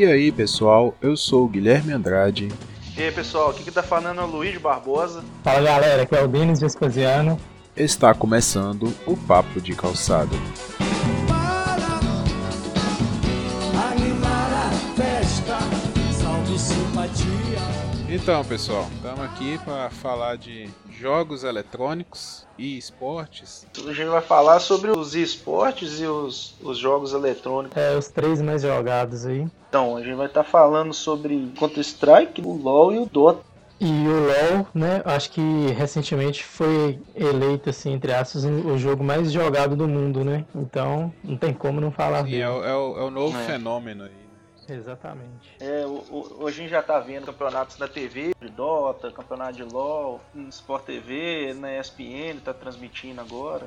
E aí pessoal, eu sou o Guilherme Andrade. E aí pessoal, aqui que tá falando é o Luiz Barbosa. Fala galera, aqui é o Denis Vespasiano. Está começando o Papo de Calçado. Então, pessoal, estamos aqui para falar de jogos eletrônicos e esportes. A gente vai falar sobre os esportes e os, os jogos eletrônicos. É, os três mais jogados aí. Então, a gente vai estar tá falando sobre Counter-Strike, o LoL e o Dota. E o LoL, né, acho que recentemente foi eleito, assim, entre aspas, o jogo mais jogado do mundo, né? Então, não tem como não falar Sim, é, o, é, o, é o novo é. fenômeno aí. Exatamente. É, o, o, hoje a gente já tá vendo campeonatos na TV, de Dota, campeonato de LoL, Sport TV, na ESPN, tá transmitindo agora.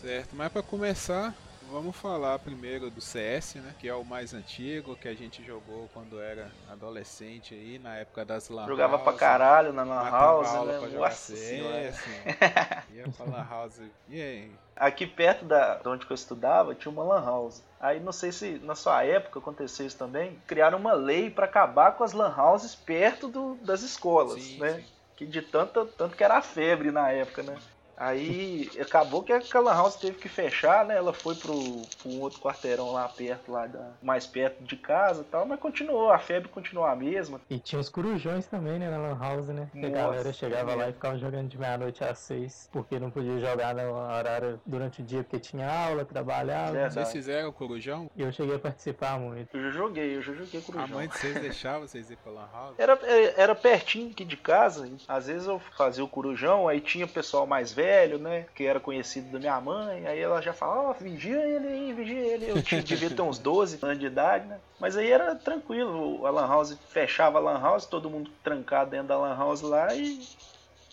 Certo, mas para começar, vamos falar primeiro do CS, né? Que é o mais antigo, que a gente jogou quando era adolescente aí, na época das Lan Jogava pra caralho na Lan House, né? Nossa CS, Ia pra Lan House. E aí? Aqui perto da de onde eu estudava tinha uma lan house. Aí não sei se na sua época aconteceu isso também. Criaram uma lei para acabar com as lan houses perto do, das escolas, sim, né? Sim. Que de tanto, tanto que era a febre na época, né? Aí acabou que a Lan House teve que fechar, né? Ela foi pro, pro um outro quarteirão lá perto, lá da, mais perto de casa e tal, mas continuou, a febre continuou a mesma. E tinha os corujões também, né, na Lan House, né? Que a galera chegava é. lá e ficava jogando de meia-noite às seis, porque não podia jogar no horário durante o dia, porque tinha aula, trabalhava. Verdade. Vocês fizeram o corujão? E eu cheguei a participar muito. Eu já joguei, eu já joguei corujão. A mãe de vocês deixava vocês ir pra Lan House? Era, é, era pertinho aqui de casa, às vezes eu fazia o corujão, aí tinha pessoal mais velho velho, né? Que era conhecido da minha mãe. Aí ela já falava, oh, vigia ele aí, vigia ele. Eu tinha, devia ter uns 12 anos de idade, né? Mas aí era tranquilo. A Lan House fechava a Lan House, todo mundo trancado dentro da Lan House lá e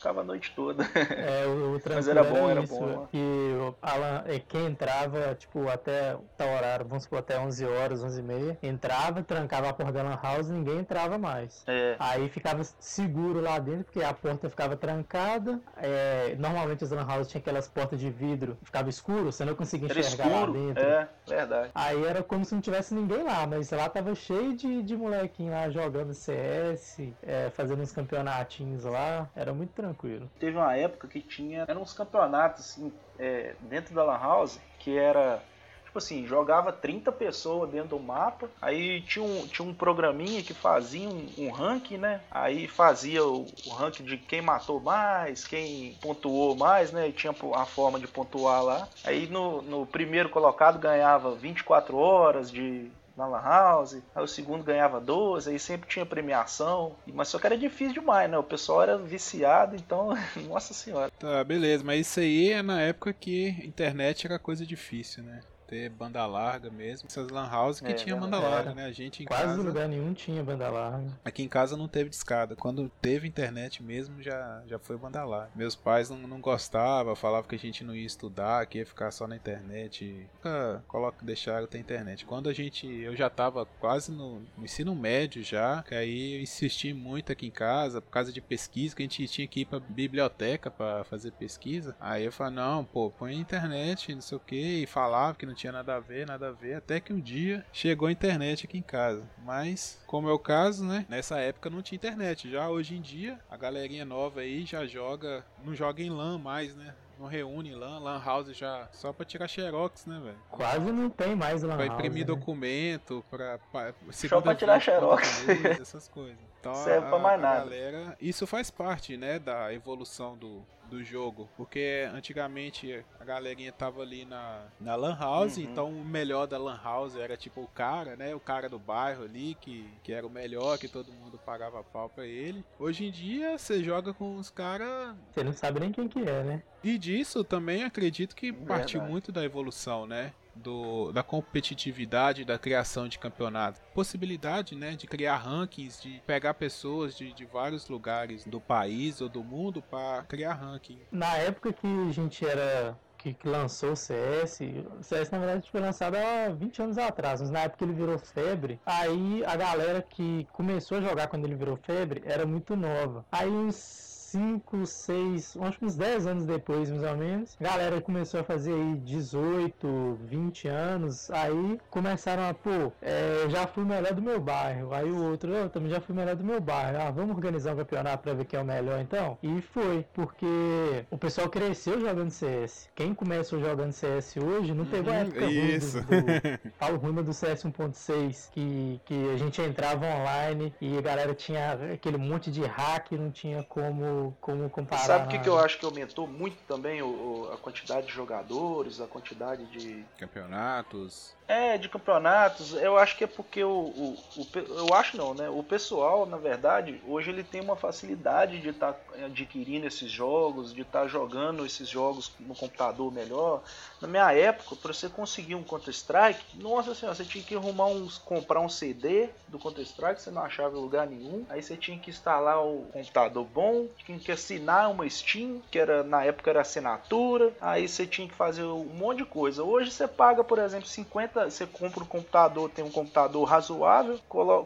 ficava a noite toda. É, o, o Mas era bom, era, isso, bom. E Alan, quem entrava, tipo, até tal horário, vamos supor, até 11 horas, 11 e meia, entrava, trancava a porta da Lan House e ninguém entrava mais. É. Aí ficava seguro lá dentro, porque a porta ficava trancada. É, normalmente as Lan House tinha aquelas portas de vidro, ficava escuro, você não conseguia enxergar lá dentro. É, verdade. Aí era como se não tivesse ninguém lá, mas lá tava cheio de, de molequinho lá jogando CS, é, fazendo uns campeonatinhos lá, era muito tranquilo tranquilo. Teve uma época que tinha. Eram uns campeonatos assim, é, dentro da Lan House que era. Tipo assim, jogava 30 pessoas dentro do mapa, aí tinha um, tinha um programinha que fazia um, um ranking, né? Aí fazia o, o ranking de quem matou mais, quem pontuou mais, né? E tinha a forma de pontuar lá. Aí no, no primeiro colocado ganhava 24 horas de, na Lan House, aí o segundo ganhava 12, aí sempre tinha premiação, mas só que era difícil demais, né? O pessoal era viciado, então, nossa senhora. Tá, beleza, mas isso aí é na época que internet era coisa difícil, né? Ter banda larga mesmo. Essas lan house que é, tinha banda larga, né? A gente em Quase casa... lugar nenhum tinha banda larga. Aqui em casa não teve discada. Quando teve internet mesmo, já, já foi banda larga. Meus pais não, não gostavam, falavam que a gente não ia estudar, que ia ficar só na internet. Nunca coloca, deixaram ter internet. Quando a gente... Eu já tava quase no, no ensino médio já, que aí eu insisti muito aqui em casa, por causa de pesquisa, que a gente tinha que ir pra biblioteca para fazer pesquisa. Aí eu falei, não, pô, põe internet, não sei o que, e falava que não tinha tinha nada a ver, nada a ver, até que um dia chegou a internet aqui em casa. Mas, como é o caso, né? Nessa época não tinha internet. Já hoje em dia, a galerinha nova aí já joga, não joga em LAN mais, né? não reúne LAN, LAN house já só pra tirar xerox, né, velho? Quase não tem mais LAN house. Pra imprimir né? documento, pra. pra só pra tirar xerox. essas coisas. Então, Serve a, pra mais nada. Galera, isso faz parte, né, da evolução do, do jogo. Porque antigamente a galerinha tava ali na, na Lan House, uhum. então o melhor da Lan House era tipo o cara, né? O cara do bairro ali, que, que era o melhor, que todo mundo pagava pau pra ele. Hoje em dia você joga com os caras. Você não sabe nem quem que é, né? E disso também acredito que Verdade. partiu muito da evolução, né? Do, da competitividade da criação de campeonatos. Possibilidade né, de criar rankings, de pegar pessoas de, de vários lugares do país ou do mundo para criar ranking. Na época que a gente era que, lançou o CS. O CS, na verdade, foi lançado há 20 anos atrás, mas na época ele virou febre. Aí a galera que começou a jogar quando ele virou febre era muito nova. Aí uns 5, 6, acho que uns 10 anos depois, mais ou menos, a galera começou a fazer aí 18, 20 anos, aí começaram a, pô, é, já fui melhor do meu bairro. Aí o outro, eu também já fui melhor do meu bairro. Ah, vamos organizar um campeonato pra ver quem é o melhor então? E foi, porque o pessoal cresceu jogando CS. Quem começou jogando CS hoje não pegou a época ruim do, do, falo ruim do CS 1.6, que, que a gente entrava online e a galera tinha aquele monte de hack, não tinha como, como comparar. Sabe o que, que eu acho que aumentou muito também o, a quantidade de jogadores, a quantidade de campeonatos? É, de campeonatos, eu acho que é porque o, o, o, Eu acho não, né? O pessoal, na verdade, hoje ele tem uma facilidade de estar tá adquirindo esses jogos, de estar tá jogando esses jogos no computador melhor. Na minha época, para você conseguir um Counter-Strike, nossa senhora, você tinha que arrumar uns. comprar um CD do Counter-Strike, você não achava em lugar nenhum. Aí você tinha que instalar o computador bom, tinha que assinar uma Steam, que era na época era assinatura. Aí você tinha que fazer um monte de coisa. Hoje você paga, por exemplo, 50 você compra um computador, tem um computador razoável,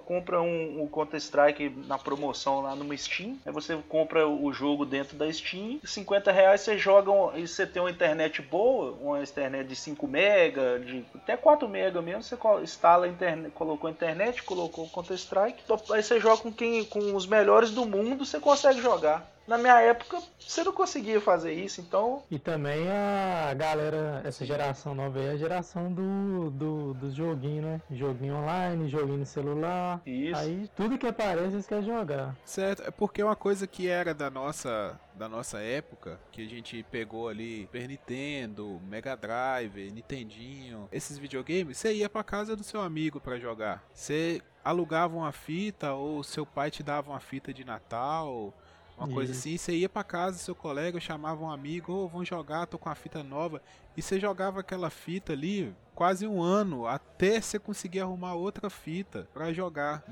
compra um, um Counter-Strike na promoção lá no Steam, aí você compra o jogo dentro da Steam, 50 reais você joga e você tem uma internet boa, uma internet de 5 mega, de até 4 mega mesmo, você instala a internet, colocou a internet, colocou o Counter-Strike, aí você joga com quem com os melhores do mundo, você consegue jogar na minha época você não conseguia fazer isso, então. E também a galera, essa geração nova aí é a geração do, do, do joguinho, né? Joguinho online, joguinho no celular. Isso. Aí tudo que aparece eles querem jogar. Certo, é porque uma coisa que era da nossa da nossa época, que a gente pegou ali Super Nintendo, Mega Drive, Nintendinho, esses videogames, você ia pra casa do seu amigo para jogar. Você alugava uma fita ou seu pai te dava uma fita de Natal uma coisa assim, você ia para casa, seu colega chamava um amigo, ô, oh, vamos jogar, tô com a fita nova. E você jogava aquela fita ali quase um ano, até você conseguir arrumar outra fita para jogar.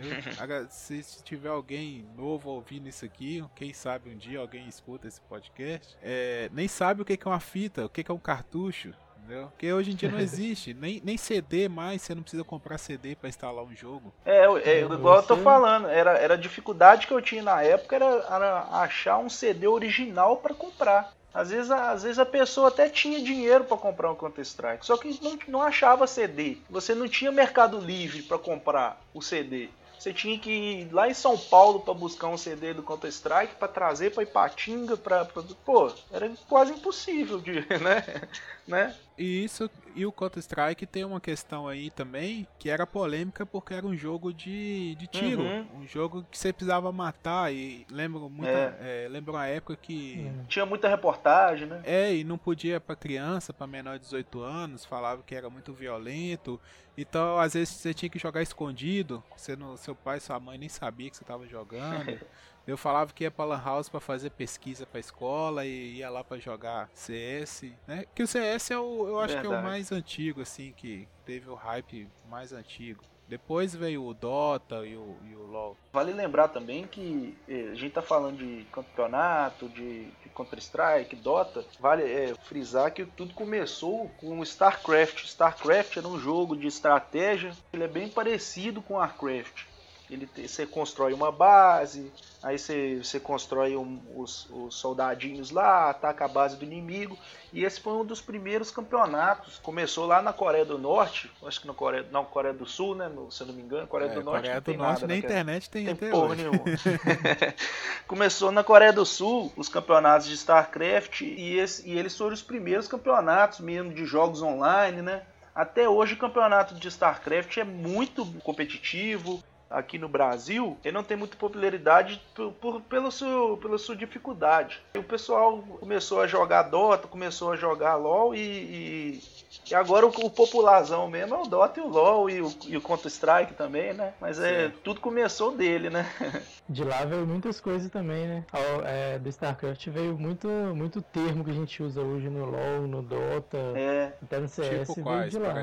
se, se tiver alguém novo ouvindo isso aqui, quem sabe um dia alguém escuta esse podcast, é, nem sabe o que é uma fita, o que é um cartucho entendeu? Porque hoje em dia não existe, nem, nem CD mais, você não precisa comprar CD para instalar um jogo. É, é igual eu tô falando, era, era a dificuldade que eu tinha na época era, era achar um CD original para comprar. Às vezes, às vezes a pessoa até tinha dinheiro para comprar um Counter-Strike, só que não, não achava CD. Você não tinha Mercado Livre para comprar o CD. Você tinha que ir lá em São Paulo para buscar um CD do Counter Strike para trazer para Ipatinga para pô, era quase impossível de, né? né? E isso e o Counter Strike tem uma questão aí também que era polêmica porque era um jogo de, de tiro, uhum. um jogo que você precisava matar e lembro muito, é. é, lembro uma época que tinha muita reportagem, né? É, e não podia para criança, para menor de 18 anos, falava que era muito violento. Então, às vezes você tinha que jogar escondido, você não, seu pai, sua mãe nem sabia que você estava jogando. Eu falava que ia pra Lan House pra fazer pesquisa pra escola e ia lá pra jogar CS, né? Que o CS é o, eu acho Verdade. que é o mais antigo, assim, que teve o hype mais antigo. Depois veio o Dota e o, e o LoL. Vale lembrar também que eh, a gente tá falando de campeonato, de, de Counter-Strike, Dota. Vale é, frisar que tudo começou com o StarCraft. StarCraft era um jogo de estratégia, ele é bem parecido com Warcraft. Ele, você constrói uma base, aí você, você constrói um, os, os, soldadinhos lá, ataca a base do inimigo. E esse foi um dos primeiros campeonatos. Começou lá na Coreia do Norte, acho que na Coreia, não, Coreia do Sul, né? No, se eu não me engano, Coreia é, do Norte. Coreia do Norte nada, na internet tem, tem porra nenhuma. Começou na Coreia do Sul os campeonatos de StarCraft e, esse, e eles foram os primeiros campeonatos mesmo de jogos online, né? Até hoje o campeonato de StarCraft é muito competitivo, aqui no Brasil, ele não tem muita popularidade por, por, pelo seu, pela sua dificuldade. E o pessoal começou a jogar Dota, começou a jogar LoL e, e, e agora o, o, popularzão mesmo é o Dota e o LoL e o, e o Counter-Strike também, né? Mas é, tudo começou dele, né? De lá veio muitas coisas também, né? É, do StarCraft veio muito, muito termo que a gente usa hoje no LoL, no Dota, é. até no CS tipo quais, de lá.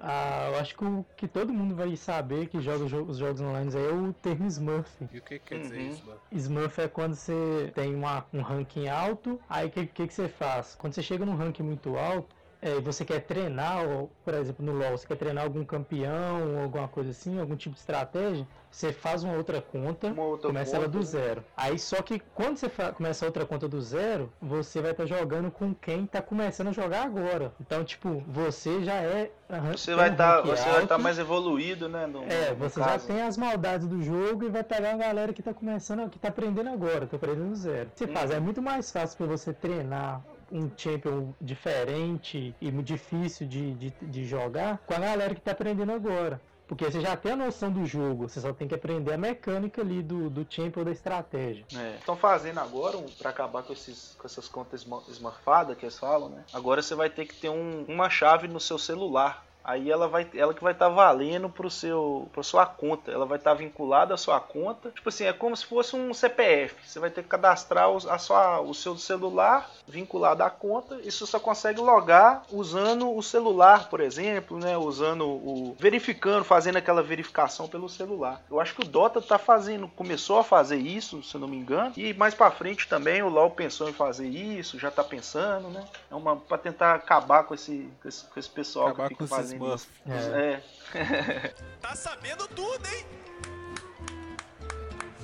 Ah, eu acho que, o, que todo mundo vai saber que joga os jogos online aí é o termo Smurf. E o que quer dizer uhum. Smurf? Smurf é quando você tem uma, um ranking alto, aí o que, que, que você faz? Quando você chega num ranking muito alto, é, você quer treinar, ou, por exemplo, no LoL, você quer treinar algum campeão ou alguma coisa assim, algum tipo de estratégia, você faz uma outra conta, Uma outra começa conta, ela do né? zero. Aí só que quando você começa outra conta do zero, você vai estar jogando com quem tá começando a jogar agora. Então, tipo, você já é. aham, Você vai um estar você vai tá mais evoluído, né? No, É, você já tem as maldades do jogo e vai pegar a galera que tá começando, que tá aprendendo agora, tá aprendendo do zero. Você Uhum. faz, é muito mais fácil pra você treinar um champion diferente e difícil de, de, de jogar com a galera que tá aprendendo agora. Porque você já tem a noção do jogo, você só tem que aprender a mecânica ali do, do champion da estratégia. Estão fazendo agora, um, pra acabar com, esses, com essas contas smurfadas que eles falam, né? Agora você vai ter que ter um- uma chave no seu celular. Aí ela vai, ela que vai estar valendo pro seu, pra sua conta. Ela vai estar vinculada à sua conta. Tipo assim, é como se fosse um CPF. Você vai ter que cadastrar a sua, o seu celular vinculado à conta. E você só consegue logar usando o celular, por exemplo, né? Usando o verificando, fazendo aquela verificação pelo celular. Eu acho que o Dota tá fazendo, começou a fazer isso, se não me engano. E mais pra frente também o LoL pensou em fazer isso, já tá pensando, né? É uma para tentar acabar com esse, com esse, com esse pessoal Acabar que fica fazendo isso. É. É. Tá sabendo tudo, hein?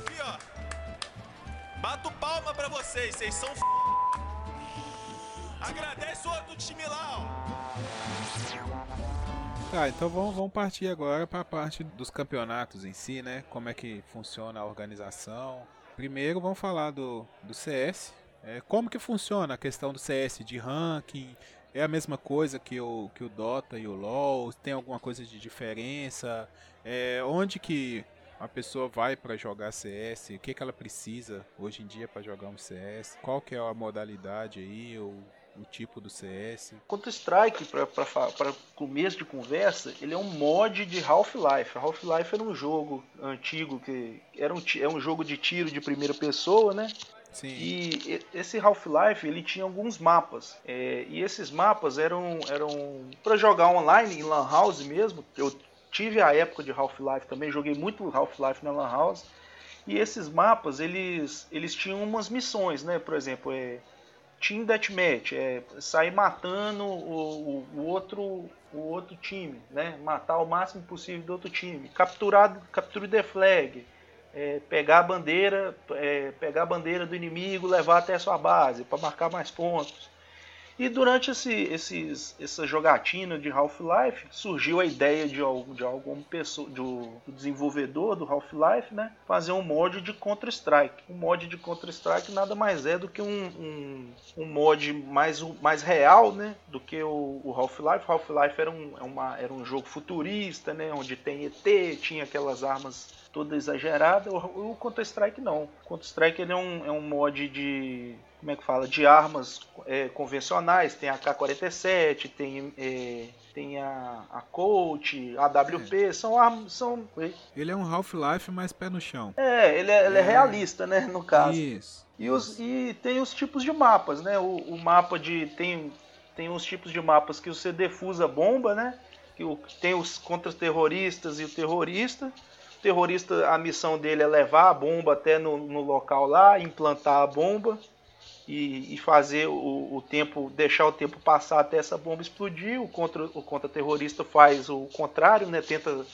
Aqui, ó. Bato palma pra vocês, vocês são f... Agradece o outro time lá, ó. Tá, então vamos, vamos partir agora para a parte dos campeonatos em si, né? Como é que funciona a organização. Primeiro vamos falar do, do CS. É, como que funciona a questão do CS de ranking? É a mesma coisa que o, que o Dota e o LoL? Tem alguma coisa de diferença? É, onde que a pessoa vai para jogar CS? O que, que ela precisa hoje em dia para jogar um CS? Qual que é a modalidade aí? O, o tipo do CS? Counter-Strike, para começo de conversa, ele é um mod de Half-Life. Half-Life era um jogo antigo que era um, é um jogo de tiro de primeira pessoa, né? Sim. E esse Half-Life ele tinha alguns mapas. É, e esses mapas eram, eram para jogar online, em Lan House mesmo. Eu tive a época de Half-Life também, joguei muito Half-Life na Lan House. E esses mapas eles, eles tinham umas missões, né? Por exemplo, é, Team Deathmatch, é sair matando o, o, o outro o outro time, né? Matar o máximo possível do outro time. Capturar, capture the flag, é, pegar a bandeira, é, pegar a bandeira do inimigo, levar até a sua base para marcar mais pontos. E durante esse, esses, essa jogatina de Half-Life, surgiu a ideia de, algum, de alguma pessoa, do desenvolvedor do Half-Life, né, fazer um mod de Counter-Strike. Um mod de Counter-Strike nada mais é do que um, um, um mod mais, mais real né, do que o, o Half-Life. Half-Life era um, é uma, era um jogo futurista, né, onde tem ET, tinha aquelas armas toda exagerada. O, o Counter-Strike não. O Counter-Strike ele é um, é um mod de. Como é que fala? De armas é, convencionais. Tem a K-47, tem, é, tem a, a Colt, a AWP. São armas. São, Ele é um Half-Life mais pé no chão. é, ele é, ele é realista, né? No caso. Isso. E, os, e tem os tipos de mapas, né? O, o mapa de. Tem, tem os tipos de mapas que você defusa bomba, né? Que o, tem os contra-terroristas e o terrorista. O terrorista, a missão dele é levar a bomba até no, no local lá, implantar a bomba e, e fazer o, o, tempo, deixar o tempo passar até essa bomba explodir. O contra o contra-terrorista faz o contrário, né? Tenta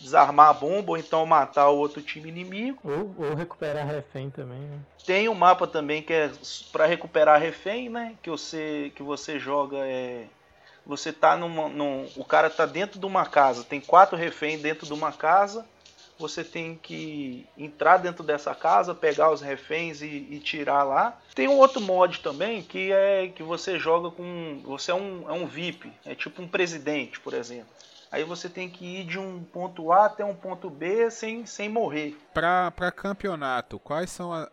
desarmar a bomba ou então matar o outro time inimigo. Ou, ou recuperar refém também, né? Tem um mapa também que é para recuperar refém, né? Que você, que você joga é. Você tá numa. Num, o cara tá dentro de uma casa, tem quatro reféns dentro de uma casa. Você tem que entrar dentro dessa casa, pegar os reféns e, e tirar lá. Tem um outro mod também que é que você joga com. Você é um, é um VIP, é tipo um presidente, por exemplo. Aí você tem que ir de um ponto A até um ponto B sem, sem morrer. Para campeonato, quais são a,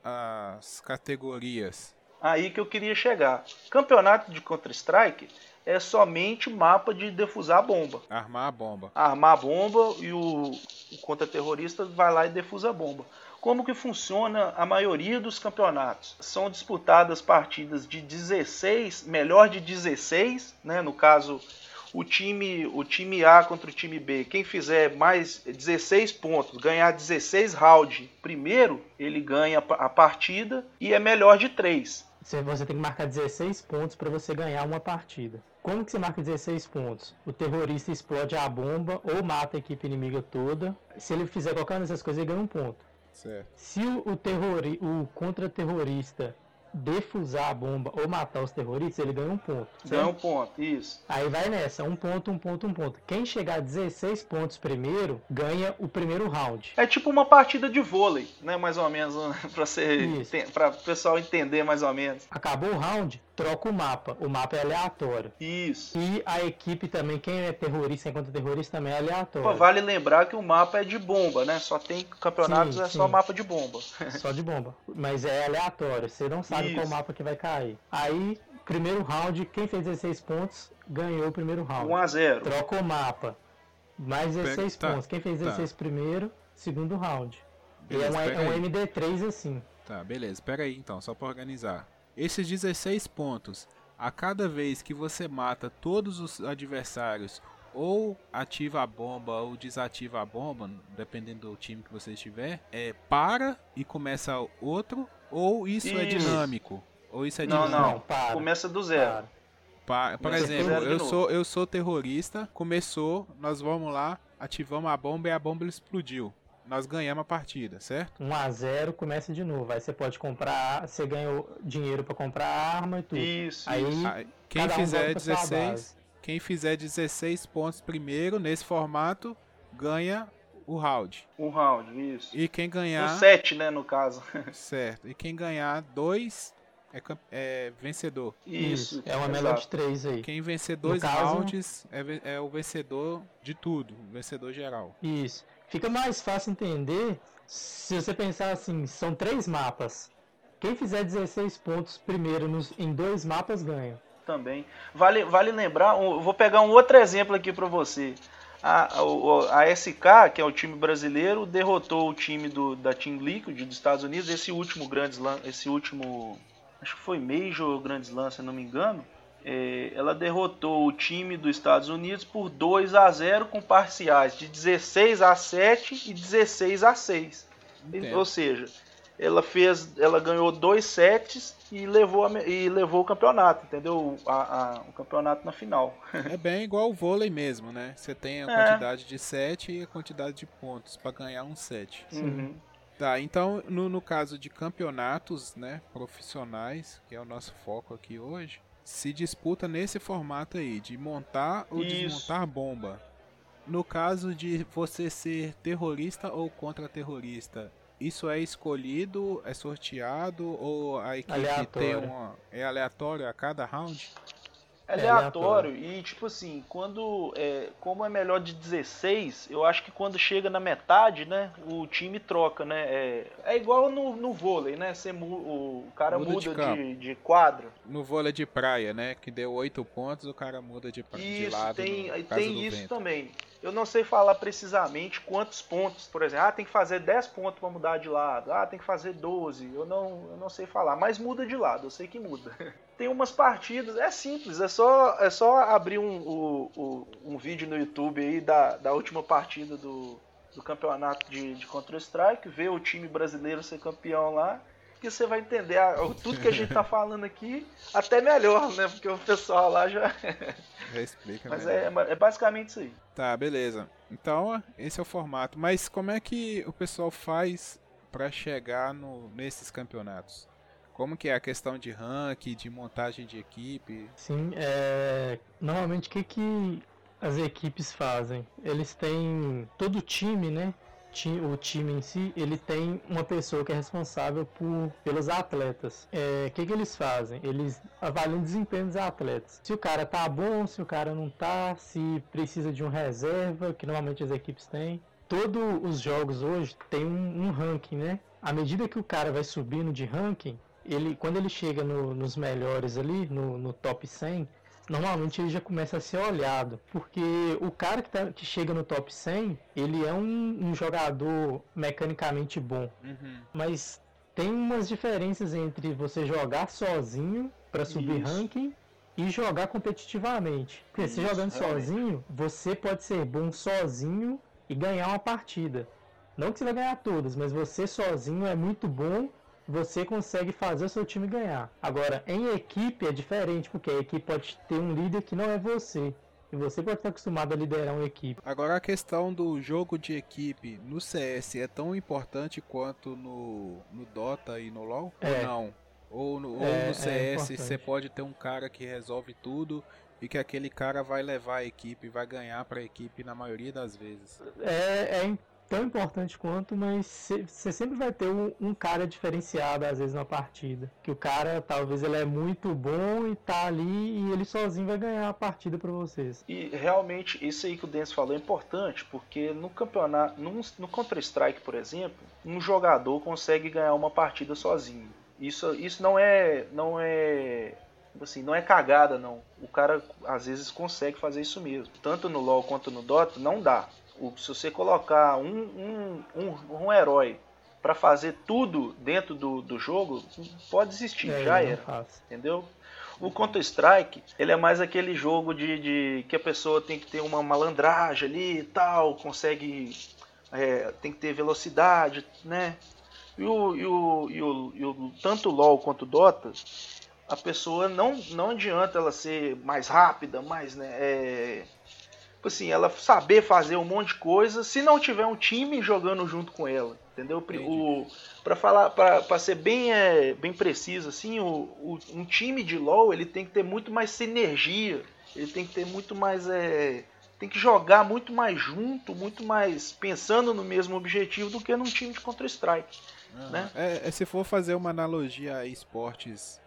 as categorias? Aí que eu queria chegar. Campeonato de Counter-Strike é somente mapa de defusar a bomba. Armar a bomba. Armar a bomba e o, o contra-terrorista vai lá e defusa a bomba. Como que funciona a maioria dos campeonatos? São disputadas partidas de 16, melhor de 16, né? no caso o time, o time A contra o time B, quem fizer mais 16 pontos, ganhar 16 rounds primeiro, ele ganha a partida e é melhor de 3. você você tem que marcar 16 pontos para você ganhar uma partida. Como que você marca 16 pontos? O terrorista explode a bomba ou mata a equipe inimiga toda. Se ele fizer qualquer uma dessas coisas, ele ganha um ponto. Certo. Se o, o, terrori, o contra-terrorista defusar a bomba ou matar os terroristas, ele ganha um ponto. Ganha um ponto, isso. Aí vai nessa, um ponto, um ponto, um ponto. Quem chegar a 16 pontos primeiro, ganha o primeiro round. É tipo uma partida de vôlei, né? Mais ou menos, pra ser. para o pessoal entender mais ou menos. Acabou o round, troca o mapa. O mapa é aleatório. Isso. E a equipe também, quem é terrorista enquanto terrorista também é aleatório. Pô, vale lembrar que o mapa é de bomba, né? Só tem campeonatos, sim, é sim. só mapa de bomba. Só de bomba. Mas é aleatório, você não sabe Isso. qual mapa que vai cair. Aí, primeiro round, quem fez 16 pontos ganhou o primeiro round. 1 a 0 Troca o mapa. Mais 16 tá, pontos. Quem fez 16 tá. primeiro, segundo round. Beleza, é, um, é um MD3 assim. Tá, beleza. Pera aí então, só para organizar. Esses 16 pontos, a cada vez que você mata todos os adversários, ou ativa a bomba ou desativa a bomba, dependendo do time que você estiver, é para e começa outro, ou isso, é isso. é dinâmico? Ou isso é não, dinâmico? Não, não, para. Começa do zero. Para. por exemplo, eu sou, eu sou terrorista, começou, nós vamos lá, ativamos a bomba e a bomba explodiu nós ganhamos a partida, certo? 1 a 0 começa de novo. Aí você pode comprar, você ganha dinheiro para comprar arma e tudo. Isso. Aí, isso. quem fizer um 16, quem fizer 16 pontos primeiro nesse formato ganha o round. Um round, isso. E quem ganhar. Um 7, né, no caso. certo. E quem ganhar dois é, é vencedor. Isso. É uma melhor de três aí. Quem vencer dois caso... rounds é, é o vencedor de tudo. Vencedor geral. Isso. Fica mais fácil entender se você pensar assim, são três mapas. Quem fizer 16 pontos primeiro nos, em dois mapas ganha. Também. Vale, vale lembrar, um, vou pegar um outro exemplo aqui para você. A, a, a, SK, que é o time brasileiro, derrotou o time do, da Team Liquid dos Estados Unidos, esse último grande esse último, acho que foi Major Grand Slam, se não me engano é, ela derrotou o time dos Estados Unidos por 2 a 0 com parciais de 16 a 7 e 16 a 6. Entendo. Ou seja, ela fez, ela ganhou dois sets e levou, a, e levou o campeonato, entendeu? A, a, o campeonato na final. É bem igual o vôlei mesmo, né? Você tem a é. quantidade de set e a quantidade de pontos para ganhar um set. Uhum. Tá, então no, no caso de campeonatos né, profissionais, que é o nosso foco aqui hoje, se disputa nesse formato aí, de montar ou Isso. desmontar bomba. No caso de você ser terrorista ou contra-terrorista, isso é escolhido, é sorteado ou a equipe aleatório. tem uma. É aleatório a cada round? É aleatório. E, tipo assim, quando. É, como é melhor de 16, eu acho que quando chega na metade, né? O time troca, né? É, é igual no, no vôlei, né? Você, o, cara muda, muda de, de, de, quadro. No vôlei de praia, né? Que deu 8 pontos, o cara muda de, isso, de lado. Tem, tem isso vento. também. Eu não sei falar precisamente quantos pontos, por exemplo, ah, tem que fazer 10 pontos para mudar de lado, ah, tem que fazer 12, eu não, eu não sei falar, mas muda de lado, eu sei que muda. tem umas partidas, é simples, é só, é só abrir um, um, um vídeo no YouTube aí da, da última partida do, do campeonato de, de Counter-Strike, ver o time brasileiro ser campeão lá que você vai entender a, tudo que a gente tá falando aqui, até melhor, né? Porque o pessoal lá já. já explica, Mas é, é, basicamente isso aí. Tá, beleza. Então, esse é o formato. Mas como é que o pessoal faz para chegar no, nesses campeonatos? Como que é a questão de ranking, de montagem de equipe? Sim, é... normalmente o que, que as equipes fazem? Eles têm todo o time, né? o time em si, ele tem uma pessoa que é responsável por, pelos atletas. O é, que, que eles fazem? Eles avaliam o desempenho dos atletas. Se o cara tá bom, se o cara não tá, se precisa de um reserva, que normalmente as equipes têm. Todos os jogos hoje tem um, um ranking, né? À medida que o cara vai subindo de ranking, ele, quando ele chega no, nos melhores ali, no, no top 100, normalmente ele já começa a ser olhado, porque o cara que, tá, que chega no top 100, ele é um, um jogador mecanicamente bom, uhum. mas tem umas diferenças entre você jogar sozinho para subir Isso. ranking e jogar competitivamente. Porque Isso, você jogando realmente. sozinho, você pode ser bom sozinho e ganhar uma partida. Não que você vai ganhar todas, mas você sozinho é muito bom você consegue fazer o seu time ganhar. Agora, em equipe é diferente, porque a equipe pode ter um líder que não é você. E você pode estar acostumado a liderar uma equipe. Agora a questão do jogo de equipe no CS é tão importante quanto no, no Dota e no LoL? É. Ou não? Ou no, ou É, no é CS importante. você pode ter um cara que resolve tudo e que aquele cara vai levar a equipe, vai ganhar para a equipe na maioria das vezes. É, é tão importante quanto, mas você sempre vai ter um, um cara diferenciado às vezes na partida. Que o cara, talvez ele é muito bom e tá ali e ele sozinho vai ganhar a partida pra vocês. E realmente isso aí que o Dennis falou é importante, porque no campeonato, num- no Counter-Strike, por exemplo, um jogador consegue ganhar uma partida sozinho. Isso, isso não é, não é, assim, não é cagada não. O cara às vezes consegue fazer isso mesmo. Tanto no LoL quanto no Dota não dá. Se você colocar um, um, um, um herói pra fazer tudo dentro do, do jogo, pode existir, É, já não era entendeu? O Counter Strike, ele é mais aquele jogo de, de que a pessoa tem que ter uma malandragem ali e tal, consegue é, tem que ter velocidade, né? E o, e o, e o, e o tanto o LoL quanto o Dota, a pessoa não não adianta ela ser mais rápida, mais né, é, assim, ela saber fazer um monte de coisa se não tiver um time jogando junto com ela, entendeu? O, para falar, para ser bem, é, bem preciso, assim, o, o- um time de LoL ele tem que ter muito mais sinergia, ele tem que ter muito mais, é, tem que jogar muito mais junto, muito mais pensando no mesmo objetivo do que num time de Counter Strike. Né? É, é, se for fazer uma analogia a esportes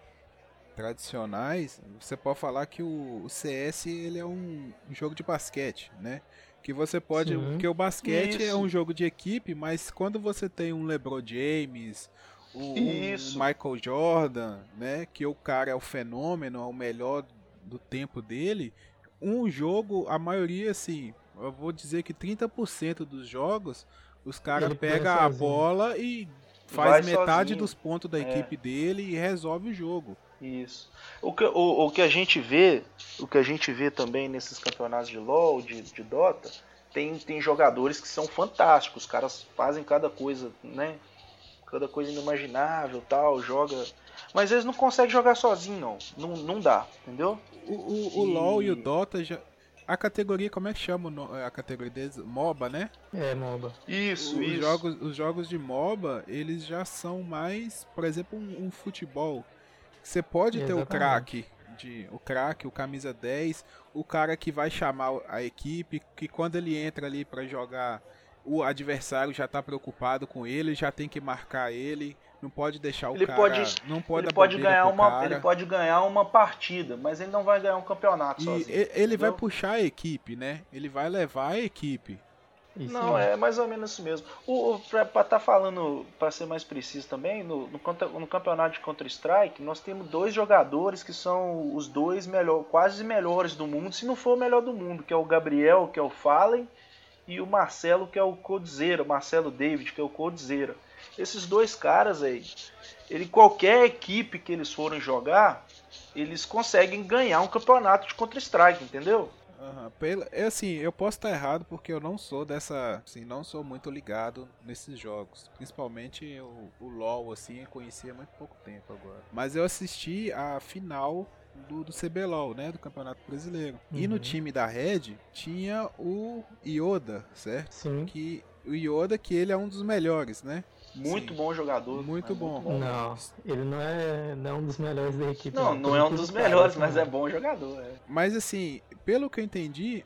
tradicionais, você pode falar que o, o CS ele é um, jogo de basquete, né? Que você pode, Sim. porque o basquete é Isso. um jogo de equipe, mas quando você tem um LeBron James, o, um. Michael Jordan, né? Que o cara é o fenômeno, é o melhor do tempo dele. Um jogo, a maioria, assim, eu vou dizer que 30% dos jogos, os caras pegam a bola e faz Vai metade sozinho. dos pontos da É. equipe dele e resolve o jogo. Isso. O que, o, o que a gente vê, o que a gente vê também nesses campeonatos de LoL, de, de Dota, tem, tem jogadores que são fantásticos. Os caras fazem cada coisa, né? Cada coisa inimaginável, tal, joga. Mas eles não conseguem jogar sozinho, não. Não, não dá, entendeu? O, o, o E- LoL e o Dota já. A categoria, como é que chama o a categoria deles? MOBA, né? É, MOBA. Isso, os, isso. Jogos, os jogos de MOBA, eles já são mais, por exemplo, um, um futebol. Você pode ter o Exatamente. craque, de, o craque, o camisa 10, o cara que vai chamar a equipe, que quando ele entra ali pra jogar, o adversário já tá preocupado com ele, já tem que marcar ele, não pode deixar o Ele cara, pode- não pode ele pode ganhar uma, cara. ele pode ganhar uma partida, mas ele não vai ganhar um campeonato E sozinho. e- ele vai puxar a equipe, né? Ele vai levar a equipe. Isso Não, é mais ou menos isso mesmo. O, o, pra estar falando, pra ser mais preciso também, no, no, no campeonato de Counter-Strike, nós temos dois jogadores que são os dois melhor, quase melhores do mundo, se não for o melhor do mundo, que é o Gabriel, que é o Fallen, e o Marcelo, que é o Codzeira, Marcelo David, que é o Codzeira. Esses dois caras aí, ele, qualquer equipe que eles forem jogar, eles conseguem ganhar um campeonato de Counter-Strike, entendeu? Aham, pela- é assim, eu posso estar errado porque eu não sou dessa, assim, não sou muito ligado nesses jogos. Principalmente o, o LoL, assim, eu conhecia há muito pouco tempo agora. Mas eu assisti a final do, do CBLOL, né, do Campeonato Brasileiro. E no Uhum. time da Red tinha o Yoda, certo? Sim. Que o Yoda que ele é um dos melhores, né? Muito Sim. bom jogador. Muito é bom. Não, ele não é, não é um dos melhores da equipe. Não, não é um dos melhores, mas é bom jogador. é. Mas assim, pelo que eu entendi,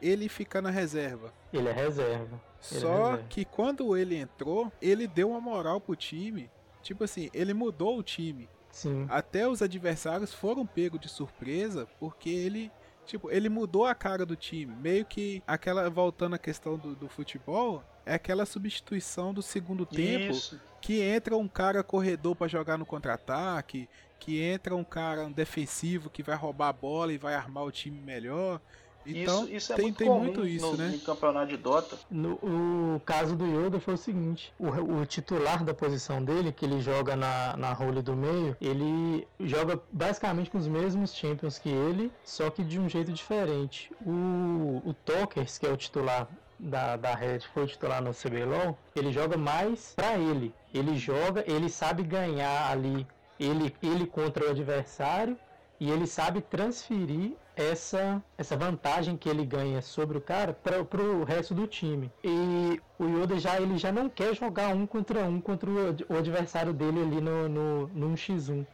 ele fica na reserva. Ele é reserva. Ele é Só reserva. que quando ele entrou, ele deu uma moral pro time. Tipo assim, ele mudou o time. Sim. Até os adversários foram pegos de surpresa porque ele, tipo, ele mudou a cara do time. Meio que aquela voltando à questão do, do futebol, é aquela substituição do segundo tempo Isso. que entra um cara corredor pra jogar no contra-ataque, que entra um cara um defensivo que vai roubar a bola e vai armar o time melhor. Então, isso, isso é tem, muito tem comum muito isso, no, né? no campeonato de Dota. No o caso do Yoda foi o seguinte: o, o titular da posição dele, que ele joga na, na role do meio, ele joga basicamente com os mesmos champions que ele, só que de um jeito diferente. O, o Tokers, que é o titular da, da Red for titular no CBLOL, ele joga mais pra ele. Ele joga, ele sabe ganhar ali, ele, ele contra o adversário, e ele sabe transferir essa, essa vantagem que ele ganha sobre o cara para o resto do time. E o Yoda já ele já não quer jogar um contra um contra o, o adversário dele ali no, no, no 1x1.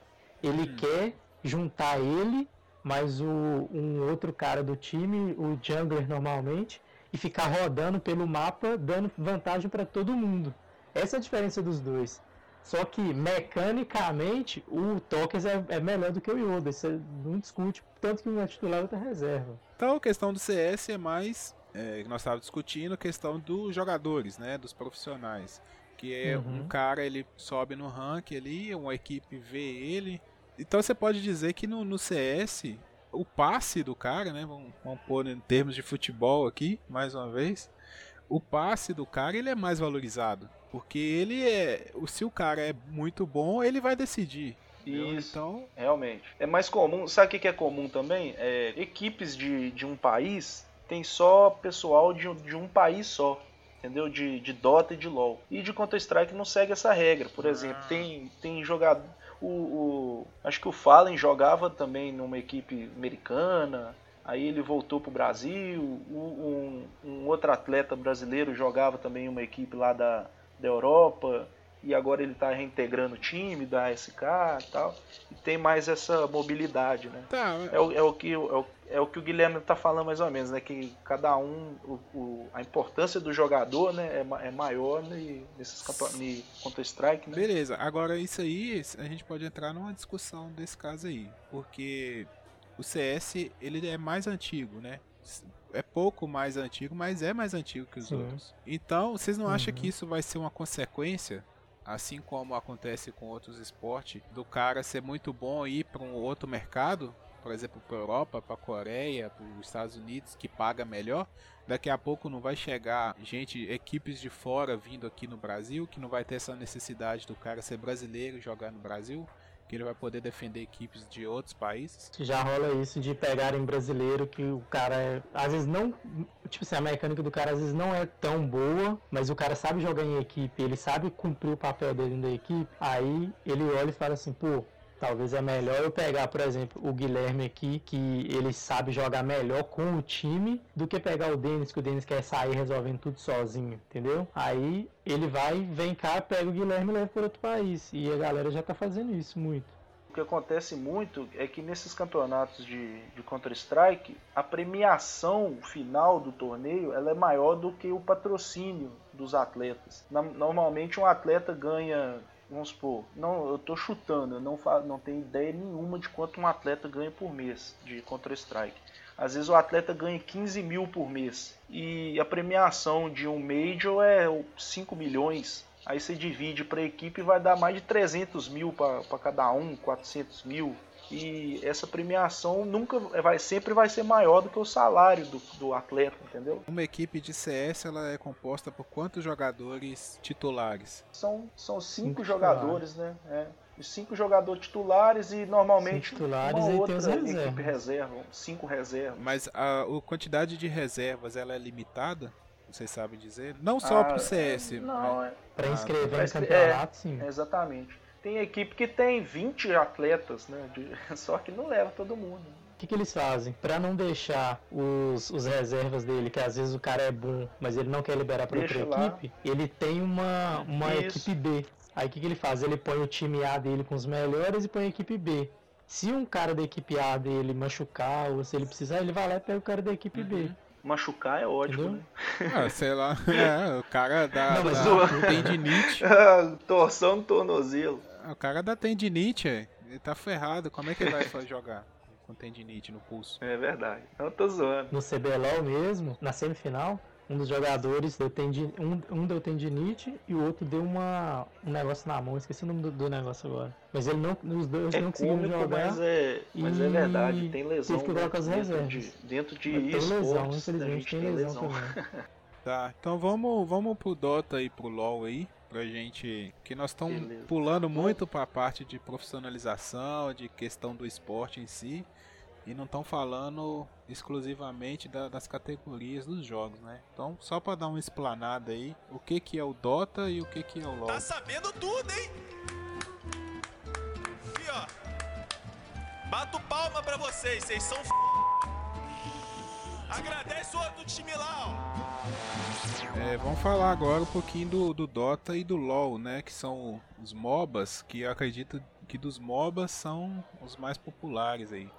Ele hum. quer juntar ele mais o, um outro cara do time, o jungler normalmente, e ficar rodando pelo mapa dando vantagem para todo mundo. Essa é a diferença dos dois. Só que mecanicamente o Tokens é, é, melhor do que o Yoda, isso não discute, tanto que um é titular outro é reserva. Então a questão do CS é mais, é, nós estávamos discutindo, a questão dos jogadores, né, dos profissionais. Que é uhum. um cara, ele sobe no rank ali, uma equipe vê ele. Então você pode dizer que no, no CS, o passe do cara, né, vamos, vamos pôr em termos de futebol aqui, mais uma vez, o passe do cara ele é mais valorizado. Porque ele é. Se o cara é muito bom, ele vai decidir. Isso, então... realmente. É mais comum. Sabe o que é comum também? É, equipes de, de um país tem só pessoal de, de um país só. Entendeu? De, de Dota e de LoL. E de Counter-Strike não segue essa regra. Por ah. exemplo, tem, tem jogador. O, o, acho que o Fallen jogava também numa equipe americana. Aí ele voltou para o Brasil. Um, um, outro atleta brasileiro jogava também em uma equipe lá da, da Europa e agora ele está reintegrando o time da SK e tal. E tem mais essa mobilidade, né? Tá, é, o, é, o que, é, o, é o que o Guilherme está falando mais ou menos, né? Que cada um, o, o, a importância do jogador né? é, é maior né? nesses campeonatos Counter-Strike. Né? Beleza, agora isso aí a gente pode entrar numa discussão desse caso aí. Porque o CS ele é mais antigo, né? é pouco mais antigo, mas é mais antigo que os Sim. outros. Então, vocês não uhum. acham que isso vai ser uma consequência, assim como acontece com outros esportes, do cara ser muito bom e ir para um outro mercado, por exemplo, para Europa, para Coreia, para os Estados Unidos, que paga melhor? Daqui a pouco não vai chegar gente, equipes de fora vindo aqui no Brasil, que não vai ter essa necessidade do cara ser brasileiro e jogar no Brasil? que ele vai poder defender equipes de outros países. Já rola isso de pegarem brasileiro que o cara é, às vezes não, tipo assim, a mecânica do cara às vezes não é tão boa, mas o cara sabe jogar em equipe, ele sabe cumprir o papel dele da equipe, aí ele olha e fala assim, pô, Talvez é melhor eu pegar, por exemplo, o Guilherme aqui, que ele sabe jogar melhor com o time, do que pegar o Denis, que o Denis quer sair resolvendo tudo sozinho, entendeu? Aí ele vai, vem cá, pega o Guilherme e leva para outro país. E a galera já tá fazendo isso muito. O que acontece muito é que nesses campeonatos de, de Counter-Strike, a premiação final do torneio ela é maior do que o patrocínio dos atletas. Normalmente um atleta ganha vamos supor, não, eu tô chutando, eu não, falo, não tenho ideia nenhuma de quanto um atleta ganha por mês de Counter-Strike. Às vezes o atleta ganha 15 mil por mês e a premiação de um Major é 5 milhões. Aí você divide para a equipe e vai dar mais de 300 mil para cada um, 400 mil e essa premiação nunca vai sempre vai ser maior do que o salário do, do atleta, entendeu? Uma equipe de CS ela é composta por quantos jogadores titulares? São, são cinco, cinco jogadores, né? É cinco jogadores titulares e normalmente cinco titulares uma outra equipe reserva, cinco reservas. Mas a, a, quantidade de reservas ela é limitada? Vocês sabem dizer? Não só ah, para o CS. Não, mas... é... Para inscrever ah, em campeonato, é, sim. Exatamente. Tem equipe que tem 20 atletas, né? De, só que não leva todo mundo. O que, que eles fazem? Para não deixar os, os reservas dele, que às vezes o cara é bom, mas ele não quer liberar para outra lá. equipe, ele tem uma, uma equipe B. Aí o que, que ele faz? Ele põe o time A dele com os melhores e põe a equipe B. Se um cara da equipe A dele machucar ou se ele precisar, ele vai lá e pega o cara da equipe uhum. B machucar é ótimo, né? Ah, sei lá. É, o cara dá, não, mas dá tendinite. Ah, torção no tornozelo. O cara dá tendinite, ele tá ferrado. Como é que ele vai jogar? Com tendinite no pulso. É verdade. Eu tô zoando. No CBLOL mesmo, na semifinal, um dos jogadores deu tendi, um, um deu tendinite e o outro deu uma, um negócio na mão, esqueci o nome do, do negócio agora. Mas ele não, os dois é não conseguiram jogar. Mas é, mas é verdade, tem lesão. Teve que com as dentro de, dentro de tem lesão, infelizmente tem, tem lesão, lesão também. tá, então vamos, vamos pro Dota e pro LoL aí pra gente. Que nós estamos pulando muito pra parte de profissionalização, de questão do esporte em si. e não estão falando exclusivamente da, das categorias dos jogos, né? Então, só para dar uma explanada aí, o que que é o Dota e o que que é o LoL. Tá sabendo tudo, hein? Aqui, ó. Bato palma pra vocês, vocês são f... Agradece o outro time lá, ó. É, vamos falar agora um pouquinho do, do Dota e do LoL, né? Que são os MOBAs, que eu acredito que dos MOBAs são os mais populares aí.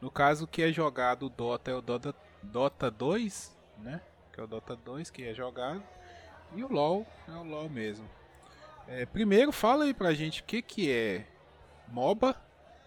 No caso, que é jogado o Dota é o Dota, Dota 2, né? Que é o Dota 2 que é jogado. E o LoL é o LoL mesmo. É, primeiro, fala aí pra gente o que, que é MOBA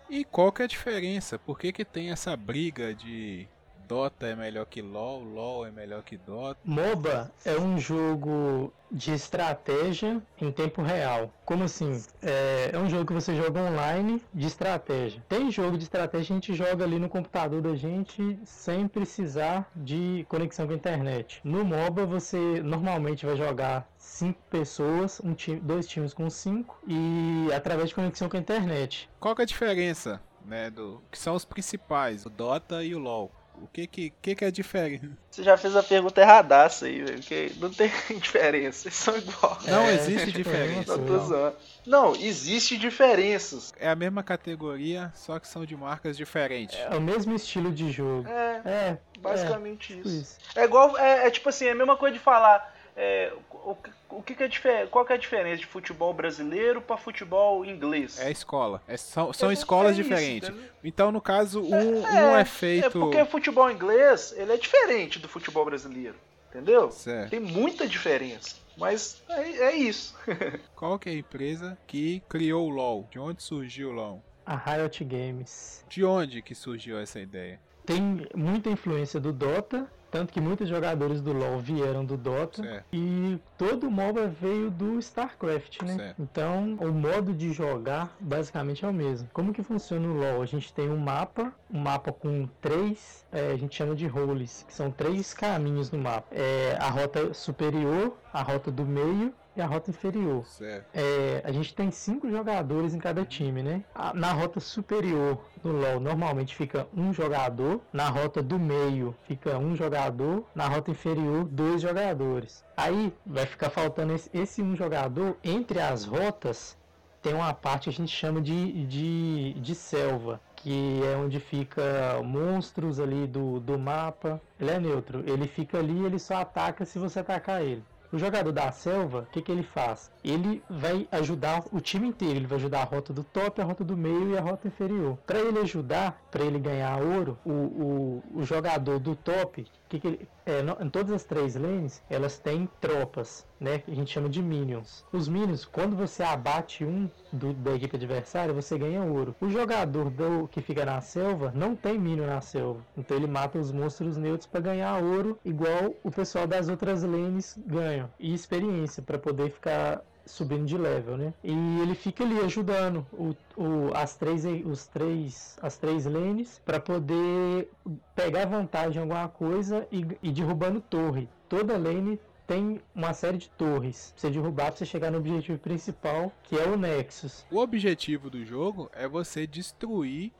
e qual que é a diferença. Por que, que tem essa briga de Dota é melhor que LoL, LoL é melhor que Dota? MOBA é um jogo de estratégia em tempo real. Como assim? É, é um jogo que você joga online de estratégia. Tem jogo de estratégia que a gente joga ali no computador da gente sem precisar de conexão com a internet. No MOBA você normalmente vai jogar cinco pessoas, um time, dois times com cinco e através de conexão com a internet. Qual que é a diferença, né, do que são os principais, o Dota e o LoL? O que que, que, que é diferente? Você já fez a pergunta erradaça aí, velho, porque não tem diferença, eles são iguais. Não É, existe diferença. Não. Não, existe diferenças. É a mesma categoria, só que são de marcas diferentes. É o mesmo estilo de jogo. É, É, basicamente tipo isso. isso. É igual, é, é tipo assim, é a mesma coisa de falar. é, o, o que, que é qual que é a diferença de futebol brasileiro para futebol inglês? É a escola. É- são são É- escolas é diferentes. Então, no caso, um um é, feito. É porque o futebol inglês ele é diferente do futebol brasileiro, entendeu? Certo. Tem muita diferença, mas é, é isso. Qual que é a empresa que criou o LoL? De onde surgiu o LoL? A Riot Games. De onde que surgiu essa ideia? Tem muita influência do Dota, tanto que muitos jogadores do LoL vieram do Dota. Certo. E todo o MOBA veio do StarCraft, né? Certo. Então, o modo de jogar basicamente é o mesmo. Como que funciona o LoL? A gente tem um mapa, um mapa com três, é, a gente chama de roles, que são três caminhos no mapa. É a rota superior, a rota do meio e a rota inferior. Certo. É, a gente tem cinco jogadores em cada time, né? Na rota superior no LoL normalmente fica um jogador, na rota do meio fica um jogador, na rota inferior dois jogadores. Aí vai ficar faltando esse, esse um jogador entre as rotas. Tem uma parte que a gente chama de, de, de selva, que é onde fica monstros ali do, do mapa. Ele é neutro, ele fica ali, ele só ataca se você atacar ele. O jogador da selva, o que, que ele faz? Ele vai ajudar o time inteiro. Ele vai ajudar a rota do top, a rota do meio e a rota inferior. Para ele ajudar, para ele ganhar ouro, o, o, o jogador do top, que que ele, é, no- em todas as três lanes, elas têm tropas, né? Que a gente chama de minions. Os minions, quando você abate um do- da equipe adversária, você ganha ouro. O jogador do, que fica na selva não tem minion na selva. Então ele mata os monstros neutros para ganhar ouro, igual o pessoal das outras lanes ganham. E experiência para poder ficar subindo de level, né? E ele fica ali ajudando o, o- as três os três as três lanes para poder pegar vantagem em alguma coisa e, e derrubando torre. Toda lane tem uma série de torres pra você derrubar pra você chegar no objetivo principal, que é o Nexus. O objetivo do jogo é você destruir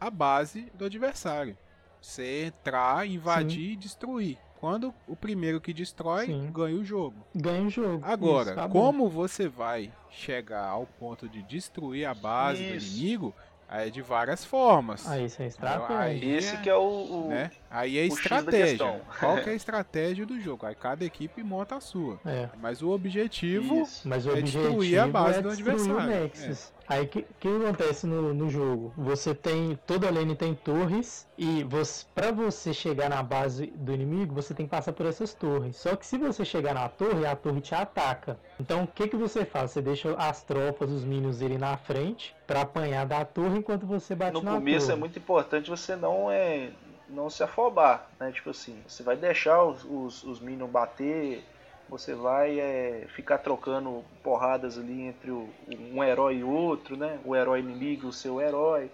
a base do adversário. Você entrar, invadir e destruir. Quando o primeiro que destrói, Sim. ganha o jogo. Ganha o jogo. Agora, Isso, acabou. como você vai chegar ao ponto de destruir a base do Isso. inimigo, aí é de várias formas. Aí isso é Aí- estratégia. Esse que é o, o- né? Aí é o X da estratégia. Qual que é a estratégia do jogo? Aí cada equipe monta a sua. É. Mas o objetivo Isso. Mas o É objetivo destruir a base é do adversário, o Nexus. Aí o que, que acontece no, no jogo? Você tem. Toda lane tem torres. E você, pra você chegar na base do inimigo, você tem que passar por essas torres. Só que se você chegar na torre, a torre te ataca. Então o que, que você faz? Você deixa as tropas, os minions irem na frente pra apanhar da torre enquanto você bate no na começo torre. é muito importante você não é não se afobar, né? Tipo assim, você vai deixar os, os, os minions bater, você vai é, ficar trocando porradas ali entre o- um herói e outro, né? O herói inimigo o seu herói.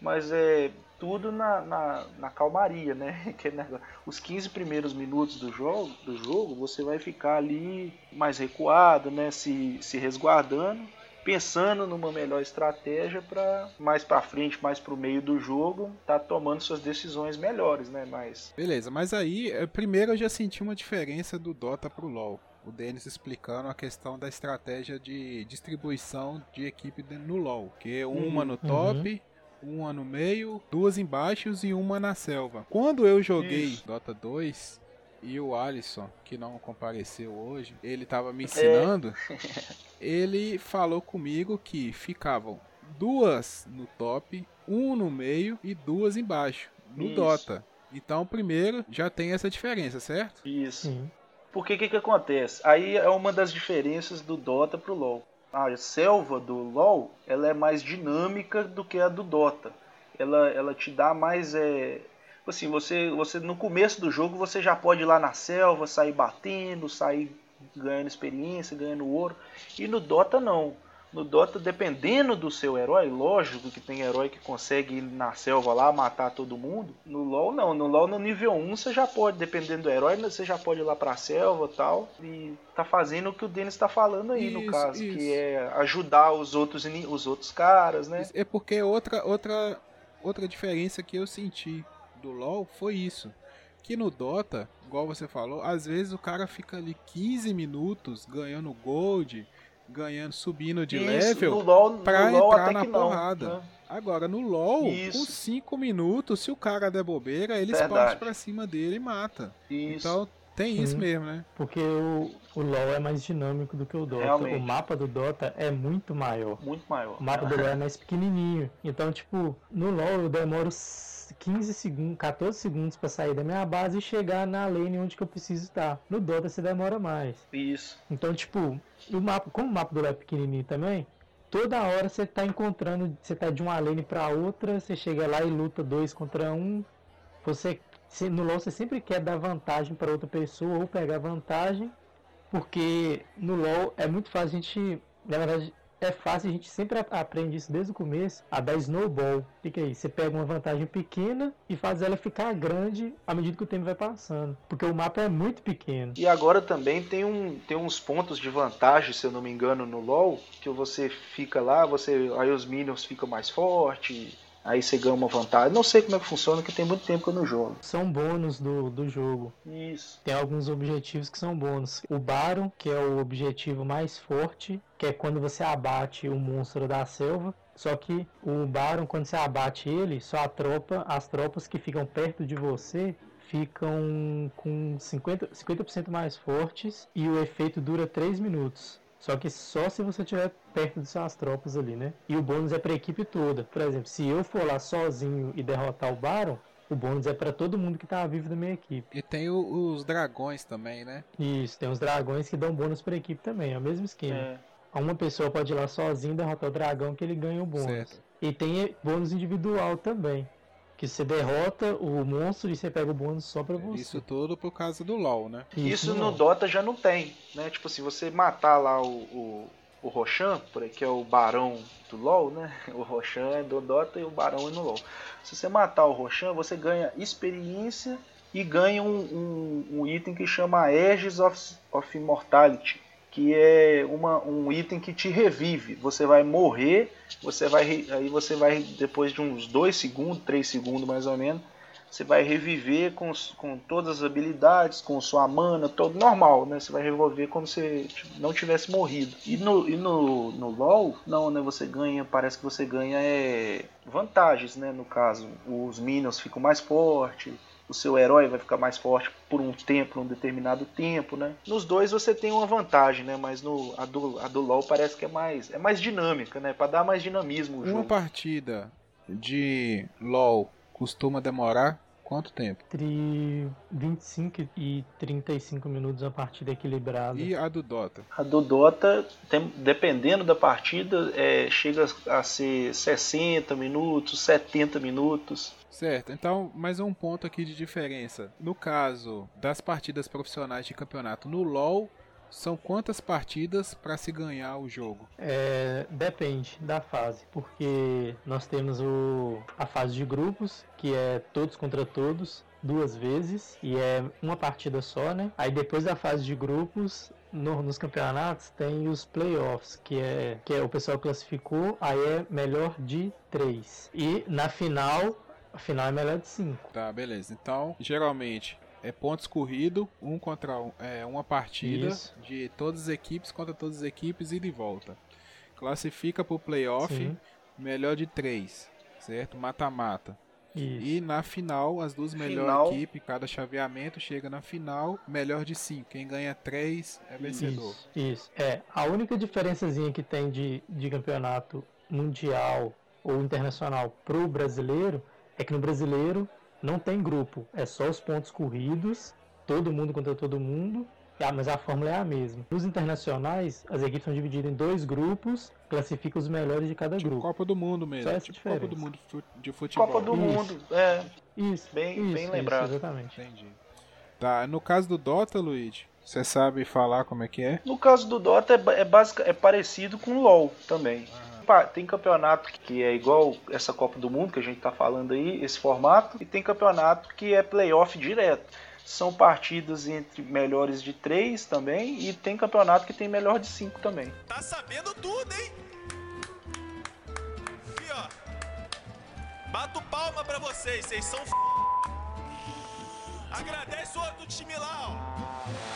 Mas é tudo na, na, na calmaria, né? Aquele negócio. Os 15 primeiros minutos do jogo, do jogo, você vai ficar ali mais recuado, né? Se, se resguardando. Pensando numa melhor estratégia para mais para frente, mais para o meio do jogo, tá tomando suas decisões melhores, né? Mas Beleza, mas aí, eh, primeiro eu já senti uma diferença do Dota pro LoL. O Denis explicando a questão da estratégia de distribuição de equipe no LoL. Que é uma no top, uma no meio, duas embaixo e uma na selva. Quando eu joguei Isso. Dota 2 e o Alisson, que não compareceu hoje, ele tava me ensinando, ele falou comigo que ficavam duas no top, um no meio e duas embaixo, no Isso. Dota. Então, primeiro, já tem essa diferença, certo? isso. Sim. Porque o que, que acontece? Aí é uma das diferenças do Dota pro LoL. A selva do LoL ela é mais dinâmica do que a do Dota. Ela, ela te dá mais. É... Assim, você, você no começo do jogo você já pode ir lá na selva, sair batendo, sair ganhando experiência, ganhando ouro. E no Dota não. No Dota, dependendo do seu herói, lógico que tem herói que consegue ir na selva lá matar todo mundo. No LoL não, no LoL no nível 1 você já pode, dependendo do herói, você já pode ir lá pra selva e tal. E tá fazendo o que o Denis tá falando aí, no Isso, caso, isso. que é ajudar os outros, os outros caras, né? É porque outra, outra, outra diferença que eu senti do LoL foi isso. Que no Dota, igual você falou, às vezes o cara fica ali 15 minutos ganhando gold, ganhando, subindo de Isso, level. no LoL, pra no LoL entrar até na que não. porrada. né? Agora, no LoL, Isso. com 5 minutos, se o cara der bobeira, eles Verdade. partem pra cima dele e mata. Isso. Então, tem isso Sim. mesmo, né? Porque o, o LoL é mais dinâmico do que o Dota. Realmente. O mapa do Dota é muito maior. muito maior. O mapa do LoL é mais pequenininho. Então, tipo, no LoL eu demoro 15 segundos, 14 segundos pra sair da minha base e chegar na lane onde que eu preciso estar. No Dota você demora mais. Isso. Então, tipo, o mapa, como o mapa do LoL é pequenininho também, toda hora você tá encontrando, você tá de uma lane pra outra, você chega lá e luta dois contra um. Você se- no LoL você sempre quer dar vantagem pra outra pessoa ou pegar vantagem, porque no LoL é muito fácil a gente, na verdade, é fácil, a gente sempre aprende isso desde o começo, a dar snowball. Fica aí, você pega uma vantagem pequena e faz ela ficar grande à medida que o tempo vai passando, porque o mapa é muito pequeno. E agora também tem, um, tem uns pontos de vantagem, se eu não me engano, no LoL, que você fica lá, você aí os minions ficam mais fortes, aí você ganha uma vantagem. Não sei como é que funciona, que tem muito tempo que eu não jogo. São bônus do, do jogo. Isso. Tem alguns objetivos que são bônus. O Baron, que é o objetivo mais forte, que é quando você abate o monstro da selva. Só que o Baron, quando você abate ele, só a tropa, as tropas que ficam perto de você ficam com 50%, 50 mais fortes e o efeito dura 3 minutos. Só que só se você estiver perto de suas tropas ali, né? E o bônus é para a equipe toda. Por exemplo, se eu for lá sozinho e derrotar o Baron, o bônus é para todo mundo que tá vivo da minha equipe. E tem o- os dragões também, né? Isso, tem os dragões que dão bônus pra equipe também, é o mesmo esquema. É. Uma pessoa pode ir lá sozinho derrotar o dragão que ele ganha o bônus. Certo. E tem bônus individual também. Que você derrota o monstro e você pega o bônus só pra você. Isso tudo por causa do LoL, né? Isso no não. Dota já não tem, né? Tipo assim, você matar lá o, o, o Roshan, por aí, que é o barão do LoL, né? O Roshan é do Dota e o barão é no LoL. Se você matar o Roshan, você ganha experiência e ganha um, um, um item que chama Aegis of, of Immortality, que é uma, um item que te revive. Você vai morrer, você vai aí você vai depois de uns 2 segundos, 3 segundos mais ou menos, você vai reviver com, com todas as habilidades, com sua mana, todo normal, né? Você vai revolver como se não tivesse morrido. E no, e no, no LoL, não, né? Você ganha, parece que você ganha é, vantagens, né? No caso, os minions ficam mais fortes, o seu herói vai ficar mais forte por um tempo, por um determinado tempo, né? Nos dois você tem uma vantagem, né? Mas no, a, do, a do LoL parece que é mais, é mais dinâmica, né? Para dar mais dinamismo Uma partida de LoL costuma demorar quanto tempo? Entre 25 e 35 minutos a partida equilibrada. E a do Dota? A do Dota, tem- dependendo da partida, é, chega a ser 60 minutos, 70 minutos. Certo, então mais um ponto aqui de diferença. No caso das partidas profissionais de campeonato no LoL, são quantas partidas para se ganhar o jogo? É, depende da fase, porque nós temos o, a fase de grupos, que é todos contra todos, duas vezes, e é uma partida só, né? Aí depois da fase de grupos, no, nos campeonatos tem os playoffs, que é que é, o pessoal classificou, aí é melhor de três. E na final, a final é melhor de cinco. Tá, beleza. Então, geralmente é pontos corrido, um contra um, é uma partida Isso. de todas as equipes contra todas as equipes e de volta. Classifica pro playoff, Sim. melhor de três, certo? Mata-mata. E na final, as duas melhores equipes, cada chaveamento chega na final, melhor de cinco. Quem ganha três é vencedor. Isso, isso. É, a única diferençazinha que tem de, de campeonato mundial ou internacional pro brasileiro é que no brasileiro não tem grupo, é só os pontos corridos, todo mundo contra todo mundo, ah, mas a fórmula é a mesma. Nos internacionais, as equipes são divididas em dois grupos, classificam os melhores de cada Tipo grupo. Copa do Mundo mesmo. Só essa Tipo Copa do. Mundo de futebol. Copa do Isso. Mundo, é. Isso, Bem- isso, bem isso, lembrado. exatamente. Entendi. Tá, no caso do Dota, Luigi, você sabe falar como é que é? No caso do Dota é, é, basica, é parecido com o LoL também. Pa- Tem campeonato que é igual essa Copa do Mundo que a gente tá falando aí, esse formato, e tem campeonato que é playoff direto. São partidas entre melhores de três também, e tem campeonato que tem melhor de cinco também. Tá sabendo tudo, hein? Aqui, ó. Bato palma pra vocês, vocês são f... Agradece o outro time lá, ó.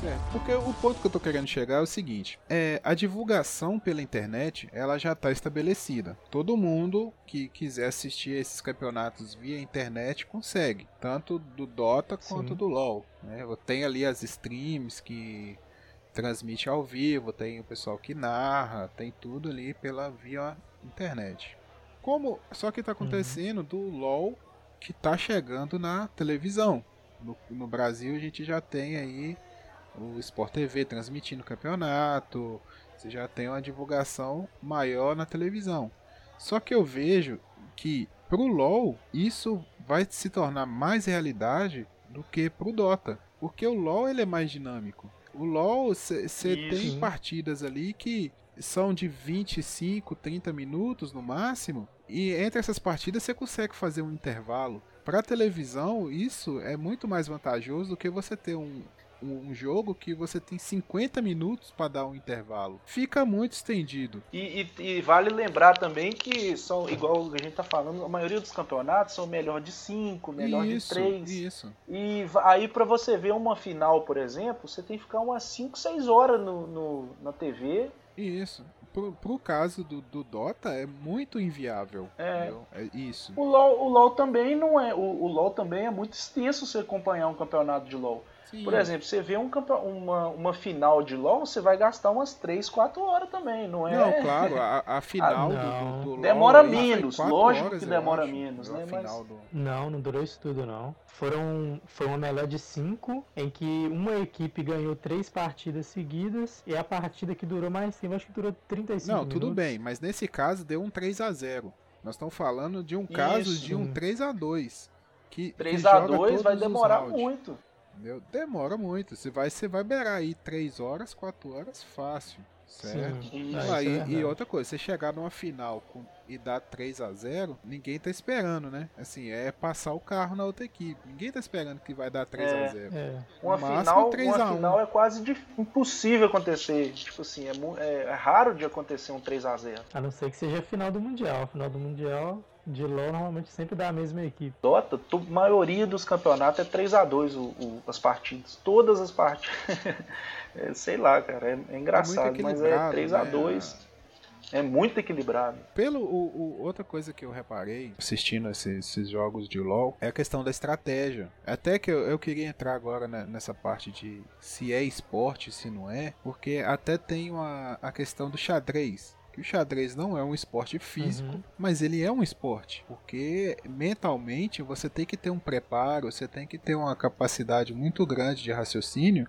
Certo, porque o ponto que eu tô querendo chegar é o seguinte: é, a divulgação pela internet ela já está estabelecida. Todo mundo que quiser assistir esses campeonatos via internet consegue, tanto do Dota quanto Sim. do LoL. Né? Tem ali as streams que transmite ao vivo, tem o pessoal que narra, tem tudo ali pela via internet. Como só que está acontecendo do LoL que está chegando na televisão. No, no Brasil a gente já tem aí o Sport TV transmitindo o campeonato, você já tem uma divulgação maior na televisão. Só que eu vejo que pro LoL isso vai se tornar mais realidade do que pro Dota, porque o LoL ele é mais dinâmico. O LoL você tem partidas ali que são de 25, 30 minutos no máximo, e entre essas partidas você consegue fazer um intervalo. Para televisão, isso é muito mais vantajoso do que você ter um, um jogo que você tem 50 minutos para dar um intervalo. Fica muito estendido. E, e- e vale lembrar também que são, igual a gente tá falando, a maioria dos campeonatos são melhor de cinco, melhor isso, de três. isso. E aí pra você ver uma final, por exemplo, você tem que ficar umas 5, 6 horas no, no- na TV. Isso. Pro, pro caso do, do Dota é muito inviável. É. é isso. O LoL, o LoL também não é. O, o LoL também é muito extenso você acompanhar um campeonato de LoL. Sim. Por exemplo, você vê um campe- uma, uma final de LoL, você vai gastar umas 3, 4 horas também, não é? Não, claro, a, a final Ah, do- não. do, do, LoL Demora menos, lógico horas, que demora acho, menos, a né, mas- final do- Não, não durou isso tudo não. Foram, foi uma melhor de cinco, em que uma equipe ganhou três partidas seguidas e a partida que durou mais tempo, acho que durou 35 Não, tudo minutos. bem, mas nesse caso deu um 3 a 0 Nós estamos falando de um caso Isso. de um 3 a 2 que, que 3 joga a 2 todos vai demorar muito. Entendeu? Demora muito. Você vai, você vai beirar aí 3 horas, 4 horas fácil. Certo? Sim. Ah, isso é e- e, outra coisa, você chegar numa final com- e dar 3 a 0 ninguém tá esperando, né? Assim, é passar o carro na outra equipe. Ninguém tá esperando que vai dar 3 É. a 0 É, Uma máximo, final, 3 a uma 1. final é quase dif- impossível acontecer. Tipo assim, é, é- é raro de acontecer um 3 a 0 a não ser que seja a final do Mundial. A final do Mundial de LoL normalmente sempre dá a mesma equipe. Dota, a maioria dos campeonatos é 3 a 2 o, o- as partidas. Todas as partidas. É, sei lá, cara, é, é engraçado, mas é equilibrado, 3 a né? 2 É muito equilibrado. Pelo o, o- outra coisa que eu reparei assistindo esses, esses jogos de LoL é a questão da estratégia. Até que eu, eu queria entrar agora ne- nessa parte de se é esporte, se não é, porque até tem uma, a questão do xadrez. Que o xadrez não é um esporte físico, Uhum. mas ele é um esporte, porque mentalmente você tem que ter um preparo, você tem que ter uma capacidade muito grande de raciocínio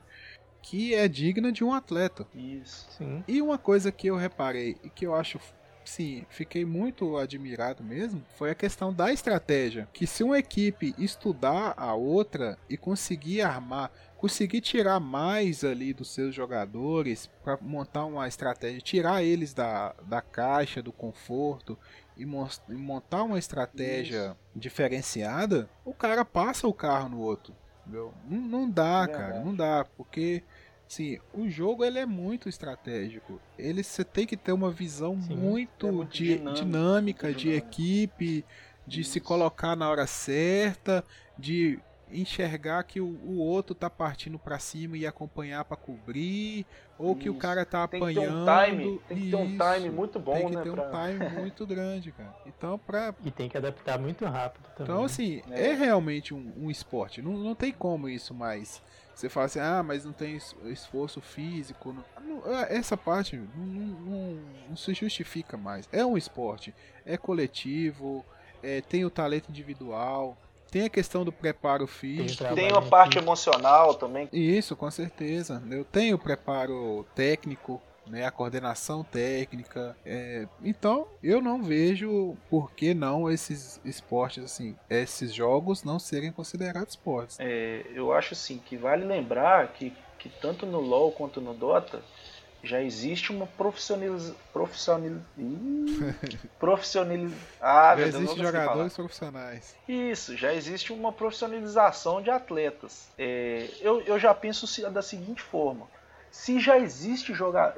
que é digna de um atleta. Isso. Sim. E uma coisa que eu reparei e que eu acho sim, fiquei muito admirado mesmo foi a questão da estratégia. Que se uma equipe estudar a outra e conseguir armar, conseguir tirar mais ali dos seus jogadores para montar uma estratégia, tirar eles da, da caixa, do conforto e, e montar uma estratégia Isso. diferenciada, o cara passa o carro no outro. Não, não dá, é cara, não dá, porque Sim, o jogo ele é muito estratégico. Ele você tem que ter uma visão Sim, muito, é muito, di dinâmica, dinâmica muito de dinâmica. equipe, de Isso. se colocar na hora certa, de enxergar que o, o outro tá partindo para cima e acompanhar para cobrir, ou Isso. que o cara tá tem apanhando. Que um time, tem que ter um time muito bom, Tem que né, ter pra... um time muito grande, cara. Então, pra... E tem que adaptar muito rápido também. Então, assim, é, é realmente um, um, esporte. Não, não tem como isso mais. Você fala assim, ah, mas não tem esforço físico. Não... É, essa parte não, não, não, se justifica mais. É um esporte, é coletivo, é, tem o talento individual. Tem a questão do preparo físico. Tem uma parte emocional também. Isso, com certeza. Eu tenho o preparo técnico, né, a coordenação técnica. É, então, eu não vejo por que não esses esportes, assim, esses jogos não serem considerados esportes. É, eu acho assim que vale lembrar que, que tanto no LoL quanto no Dota já existe uma profissionaliz... profissional profissionaliz... ah, já existe jogadores profissionais. Isso, já existe uma profissionalização de atletas. É, eu, eu já penso da seguinte forma: se já existe joga...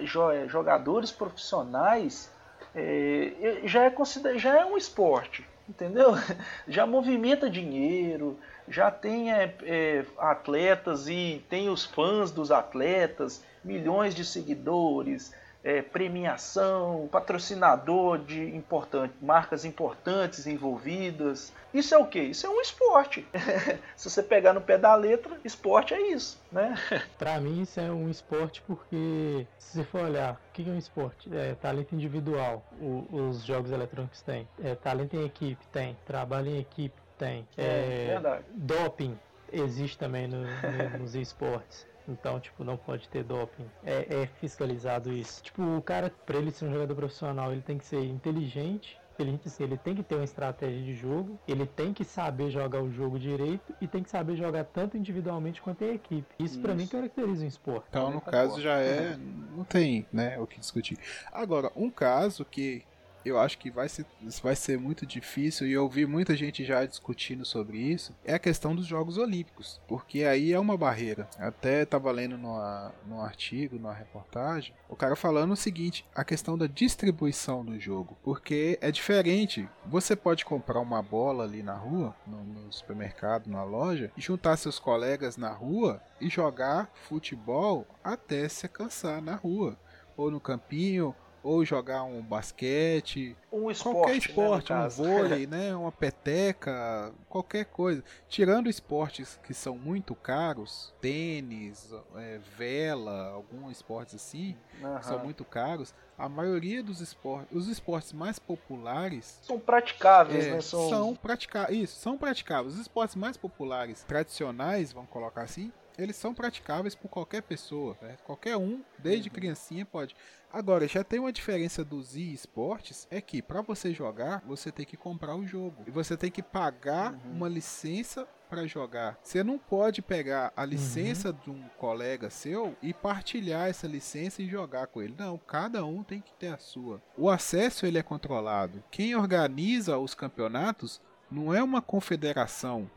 jogadores profissionais, é, já, é consider... já é um esporte, entendeu? Já movimenta dinheiro, já tem é, é, atletas e tem os fãs dos atletas milhões de seguidores, é, premiação, patrocinador de importante, marcas importantes envolvidas. Isso é o que? Isso é um esporte. Se você pegar no pé da letra, esporte é isso, né? Para mim isso é um esporte porque se você for olhar, o que é um esporte? É talento individual. O, os jogos eletrônicos têm. É, talento em equipe tem. Trabalho em equipe tem. É, é verdade. Doping existe também no, no, nos esportes. Então, tipo, não pode ter doping. É, é, fiscalizado isso. Tipo, o cara, pra ele ser um jogador profissional, ele tem que ser inteligente. Ele, ele tem que ter uma estratégia de jogo, ele tem que saber jogar o jogo direito e tem que saber jogar tanto individualmente quanto em equipe. Isso, isso. para mim caracteriza um esporte. Então, no caso, já é. Não tem, né, o que discutir. Agora, um caso que eu acho que vai ser, vai ser muito difícil, e eu vi muita gente já discutindo sobre isso, é a questão dos Jogos Olímpicos, porque aí é uma barreira. Até estava lendo numa, num artigo, numa reportagem, o cara falando o seguinte, a questão da distribuição do jogo, porque é diferente. Você pode comprar uma bola ali na rua, no, no supermercado, na loja, e juntar seus colegas na rua e jogar futebol até se cansar na rua ou no campinho, ou jogar um basquete, um esporte, qualquer esporte, né, um vôlei, né, uma peteca, qualquer coisa. Tirando esportes que são muito caros, tênis, é, vela, alguns esportes assim, uhum. são muito caros. A maioria dos esportes, os esportes mais populares são praticáveis, é, né? São, são praticáveis. Isso, são praticáveis. Os esportes mais populares, tradicionais, vamos colocar assim, eles são praticáveis por qualquer pessoa, né? qualquer um, desde uhum. criancinha pode. Agora, já tem uma diferença dos e-sports, é que para você jogar, você tem que comprar o jogo. E você tem que pagar uhum. uma licença para jogar. Você não pode pegar a licença uhum. de um colega seu e partilhar essa licença e jogar com ele. Não, cada um tem que ter a sua. O acesso ele é controlado. Quem organiza os campeonatos não é uma confederação,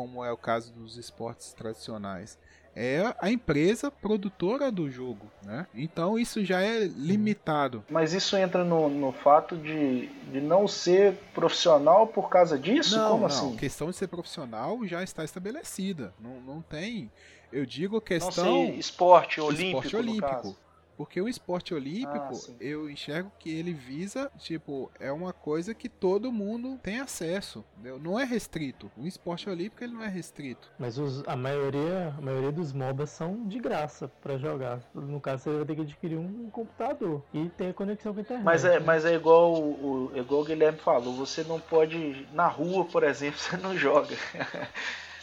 como é o caso dos esportes tradicionais é a empresa produtora do jogo, né? Então isso já é limitado. Mas isso entra no, no fato de, de não ser profissional por causa disso? Não, Como não. assim? A questão de ser profissional já está estabelecida. Não, não tem. Eu digo questão. Não ser esporte olímpico. Esporte olímpico. Porque o esporte olímpico, ah, eu enxergo que ele visa, tipo, é uma coisa que todo mundo tem acesso. Entendeu? Não é restrito. O esporte olímpico ele não é restrito. Mas os, a maioria, a maioria dos MOBAs são de graça para jogar. No caso, você vai ter que adquirir um computador e ter conexão com a internet. Mas é, mas é igual o, igual o Guilherme falou, você não pode na rua, por exemplo, você não joga.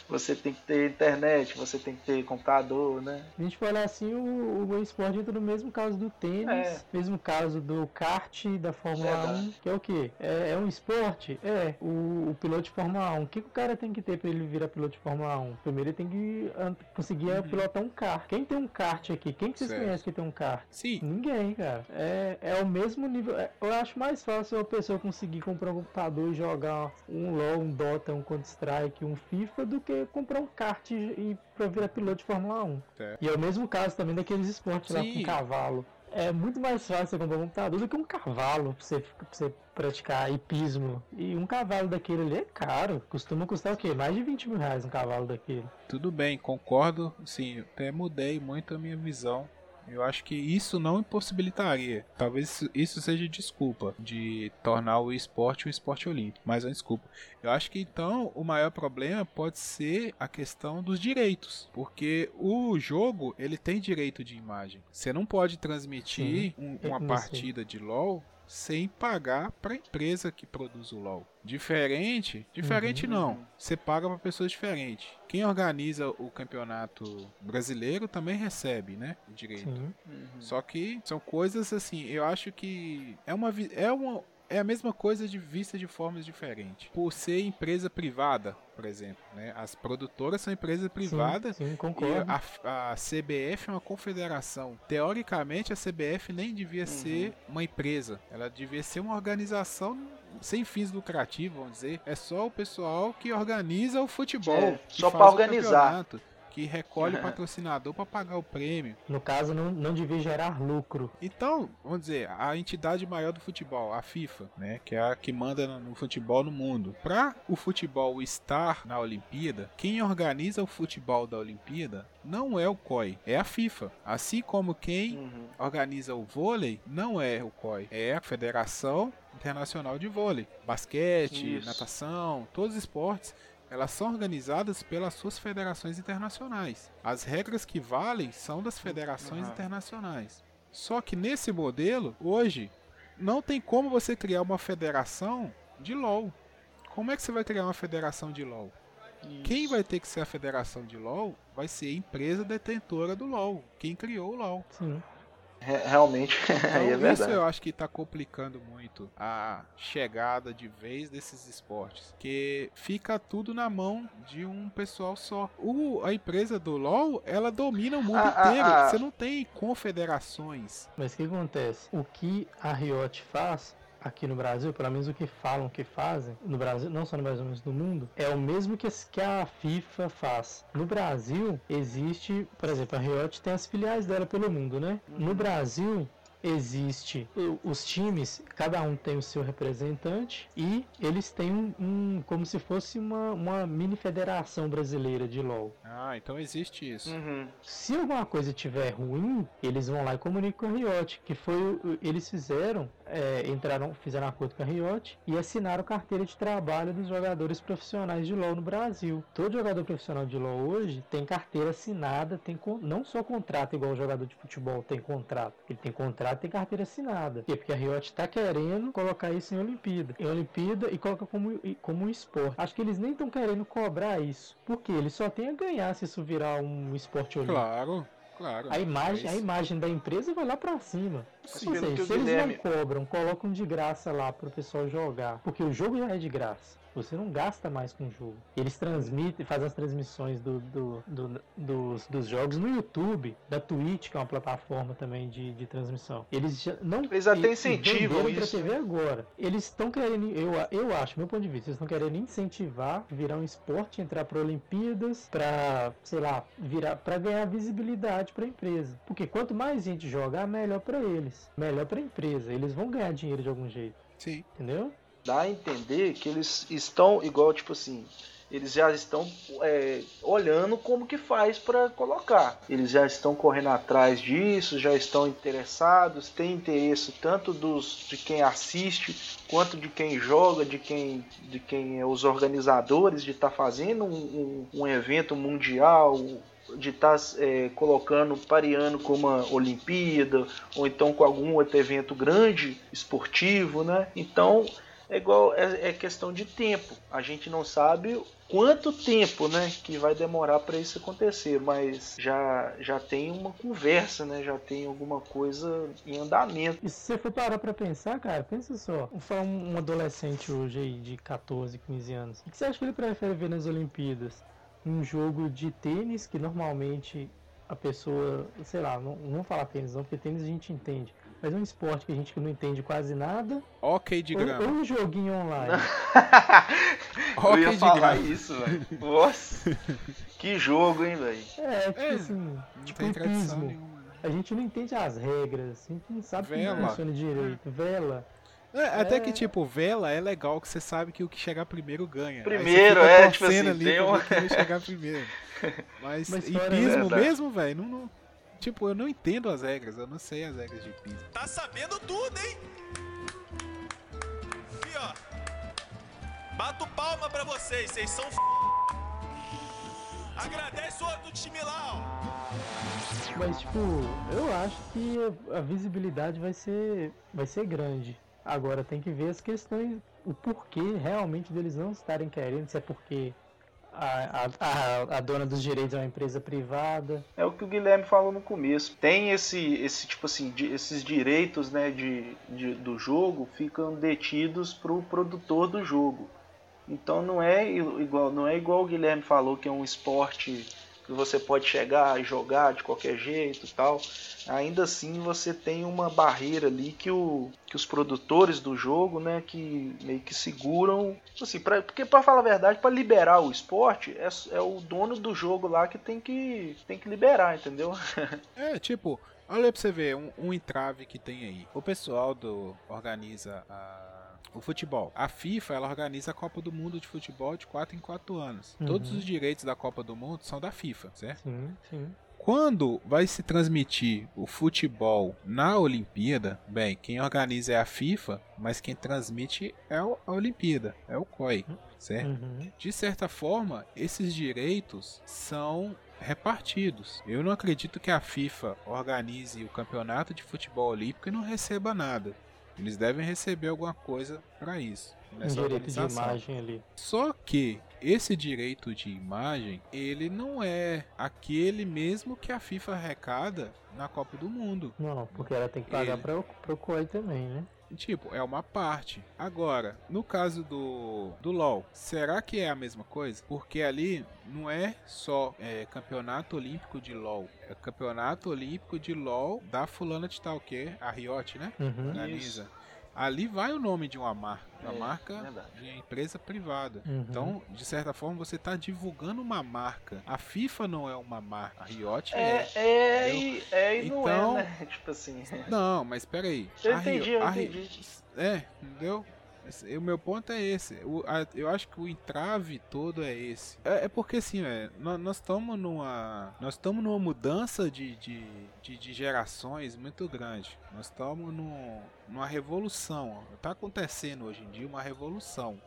Você tem que ter internet, você tem que ter computador, né? A gente for olhar assim, o, o esporte entra no mesmo caso do tênis, É. mesmo caso do kart da Fórmula Verdade. 1, que é o quê? É, é um esporte? É. O, o piloto de Fórmula 1, o que, que o cara tem que ter pra ele virar piloto de Fórmula 1? Primeiro ele tem que conseguir pilotar um kart. Quem tem um kart aqui? Quem que vocês Certo. conhecem que tem um kart? Sim, Ninguém, cara. É, é o mesmo nível. é- eu acho mais fácil a pessoa conseguir comprar um computador e jogar um LoL, um Dota, um Counter-Strike, um FIFA do que comprar um kart e, pra virar piloto de Fórmula 1. Certo. E é o mesmo caso também daqueles esportes lá Sim. com cavalo. É muito mais fácil você comprar um computador do que um cavalo pra você, pra você praticar hipismo. E um cavalo daquele ali é caro. Costuma custar o quê? Mais de 20 mil reais um cavalo daquele. tudo bem, concordo. Sim, até mudei muito a minha visão. Eu acho que isso não impossibilitaria. Talvez isso- seja desculpa de tornar o esporte um esporte olímpico. Mas é uma desculpa. Eu acho que então o maior problema pode ser a questão dos direitos. Porque o jogo ele tem direito de imagem. Você não pode transmitir um- uma partida de LOL sem pagar para a empresa que produz o LoL. Diferente, diferente Uhum. não. Você paga para pessoas diferentes. Quem organiza o campeonato brasileiro também recebe, né, o direito. Sim. Só que são coisas assim, eu acho que é uma é uma é a mesma coisa de vista de formas diferentes. Por ser empresa privada, por exemplo, né? As produtoras são empresas privadas Sim, sim, e concordo. a, a CBF é uma confederação. Teoricamente, a CBF nem devia ser uma empresa. Ela devia ser uma organização sem fins lucrativos, vamos dizer. É só o pessoal que organiza o futebol. É, que só o organizar. Que recolhe o patrocinador para pagar o prêmio. No caso, não, não devia gerar lucro. Então, vamos dizer, a entidade maior do futebol, a FIFA, né, que é a que manda no no futebol no mundo. Para o futebol estar na Olimpíada, quem organiza o futebol da Olimpíada não é o COI, é a FIFA. Assim como quem Uhum. organiza o vôlei não é o COI, é a Federação Internacional de Vôlei. Basquete, Isso. natação, todos os esportes, elas são organizadas pelas suas federações internacionais. As regras que valem são das federações Aham. internacionais. Só que nesse modelo, hoje, não tem como você criar uma federação de LoL. Como é que você vai criar uma federação de LoL? Quem vai ter que ser a federação de LoL vai ser a empresa detentora do LoL, quem criou o LoL. Sim. Re- Realmente, Então, aí é isso verdade. eu acho que está complicando muito a chegada de vez desses esportes. Que fica tudo na mão de um pessoal só. O, a empresa do LoL, ela domina o mundo Ah, ah, inteiro. ah. Você não tem confederações. Mas o que acontece? O que a Riot faz aqui no Brasil, pelo menos o que falam que fazem, no Brasil, não só no Brasil, mas no mundo, é o mesmo que, a FIFA faz. No Brasil, existe, por exemplo, a Riot tem as filiais dela pelo mundo, né? No Brasil, existe os times, cada um tem o seu representante e eles têm um, um- como se fosse uma, uma mini federação brasileira de LoL. Ah, então existe isso. Uhum. Se alguma coisa tiver ruim, eles vão lá e comunicam com a Riot, que foi o- eles fizeram, é, entraram, fizeram acordo com a Riot e assinaram carteira de trabalho dos jogadores profissionais de LoL no Brasil. Todo jogador profissional de LoL hoje tem carteira assinada, tem con- não só contrato igual o jogador de futebol tem contrato, ele tem contrato, tem carteira assinada. Por? Porque a Riot está querendo colocar isso em Olimpíada, em Olimpíada e coloca como como um esporte. Acho que eles nem estão querendo cobrar isso, porque eles só têm a ganhar se isso virar um esporte olímpico. Claro, claro. A imagem, É a imagem da empresa vai lá pra cima. Assim, pelo seja, o se eles Guilherme- não cobram, colocam de graça lá pro pessoal jogar, porque o jogo já é de graça. Você não gasta mais com o jogo. Eles transmitem, fazem as transmissões do, do- do- dos, dos jogos no YouTube, da Twitch, que é uma plataforma também de, de transmissão. Eles já não Eles até incentivam isso. TV agora. Eles estão querendo, eu, eu acho, meu ponto de vista, eles estão querendo incentivar, virar um esporte, entrar para Olimpíadas, pra, sei lá, virar para ganhar visibilidade para a empresa. Porque quanto mais gente jogar, melhor para eles, melhor para a empresa. Eles vão ganhar dinheiro de algum jeito, Sim. entendeu? Dá a entender que eles estão igual, tipo assim, eles já estão é, olhando como que faz para colocar. Eles já estão correndo atrás disso, já estão interessados, tem interesse tanto dos de quem assiste quanto de quem joga, de quem de quem é os organizadores de estar fazendo um, um- um evento mundial, de estar colocando, pareando com uma Olimpíada ou então com algum outro evento grande esportivo, né? Então é igual é, é, questão de tempo. A gente não sabe quanto tempo, né, que vai demorar para isso acontecer, mas já já tem uma conversa, né? Já tem alguma coisa em andamento. E se você for parar para pensar, cara, pensa só. Falar um adolescente hoje aí de 14, 15 anos. O que você acha que ele prefere ver nas Olimpíadas? Um jogo de tênis que normalmente a pessoa, sei lá, não, não falar tênis não, porque tênis a gente entende. Mas é um esporte que a gente não entende quase nada. Ok de grama. Ou, ou um joguinho online. Eu ia falar isso, velho. Nossa. que jogo, hein, velho. É, tipo é, assim, tipo hipismo. Nenhuma, né? A gente não entende as regras, a gente não sabe Vela. como funciona direito. Vela. É, até é... que, tipo, vela é legal que você sabe que o que chegar primeiro ganha. Primeiro, é, tipo assim, ali tem um... chegar primeiro. Mas, Mas hipismo mesmo, velho, não, não, Tipo, eu não entendo as regras, eu não sei as regras de hipismo. Tá sabendo tudo, hein? Aqui, ó. Bato palma pra vocês, vocês são f... Agradece o outro time lá, ó. Mas, tipo, eu acho que a visibilidade vai ser, vai ser grande. Agora tem que ver as questões, o porquê realmente deles não estarem querendo, se é porque a, a, a, dona dos direitos é uma empresa privada. É o que o Guilherme falou no começo. Tem esse, esse tipo assim, de, esses direitos né, de, de, do jogo ficam detidos para o produtor do jogo. Então não é igual, não é igual o Guilherme falou que é um esporte que você pode chegar e jogar de qualquer jeito e tal, ainda assim você tem uma barreira ali que, o, que os produtores do jogo, né, que meio que seguram, assim, pra, porque para falar a verdade, para liberar o esporte, é, é o dono do jogo lá que tem que, tem que liberar, entendeu? é, tipo, olha pra você ver, um, um entrave que tem aí. O pessoal do organiza a o futebol. A FIFA ela organiza a Copa do Mundo de futebol de 4 em 4 anos. Uhum. Todos os direitos da Copa do Mundo são da FIFA, certo? Sim, sim. Quando vai se transmitir o futebol na Olimpíada, bem, quem organiza é a FIFA, mas quem transmite é a Olimpíada, é o COI, certo? Uhum. De certa forma, esses direitos são repartidos. Eu não acredito que a FIFA organize o campeonato de futebol olímpico e não receba nada. Eles devem receber alguma coisa para isso. Um direito de imagem ali. Só que esse direito de imagem, ele não é aquele mesmo que a FIFA arrecada na Copa do Mundo. Não, porque ela tem que pagar ele... para o COI também, né? Tipo, é uma parte. Agora, no caso do, do LoL, será que é a mesma coisa? Porque ali não é só é, campeonato olímpico de LoL, é campeonato olímpico de LoL da fulana de tal que a Riot, né? Uhum. Organiza ali vai o nome de uma marca, uma é, marca verdade. de empresa privada. Uhum. Então, de certa forma, você está divulgando uma marca. A FIFA não é uma marca, a Riot é. É, é, e, é e então, não é, então, né? Tipo assim. Não, mas peraí. Eu a entendi, Rio, eu entendi. É, entendeu? O meu ponto é esse. O, a, eu acho que o entrave todo é esse. É, é porque assim, é, nós estamos numa. Nós estamos numa mudança de, de, de, de, gerações muito grande. Nós estamos numa revolução. Está acontecendo hoje em dia uma revolução.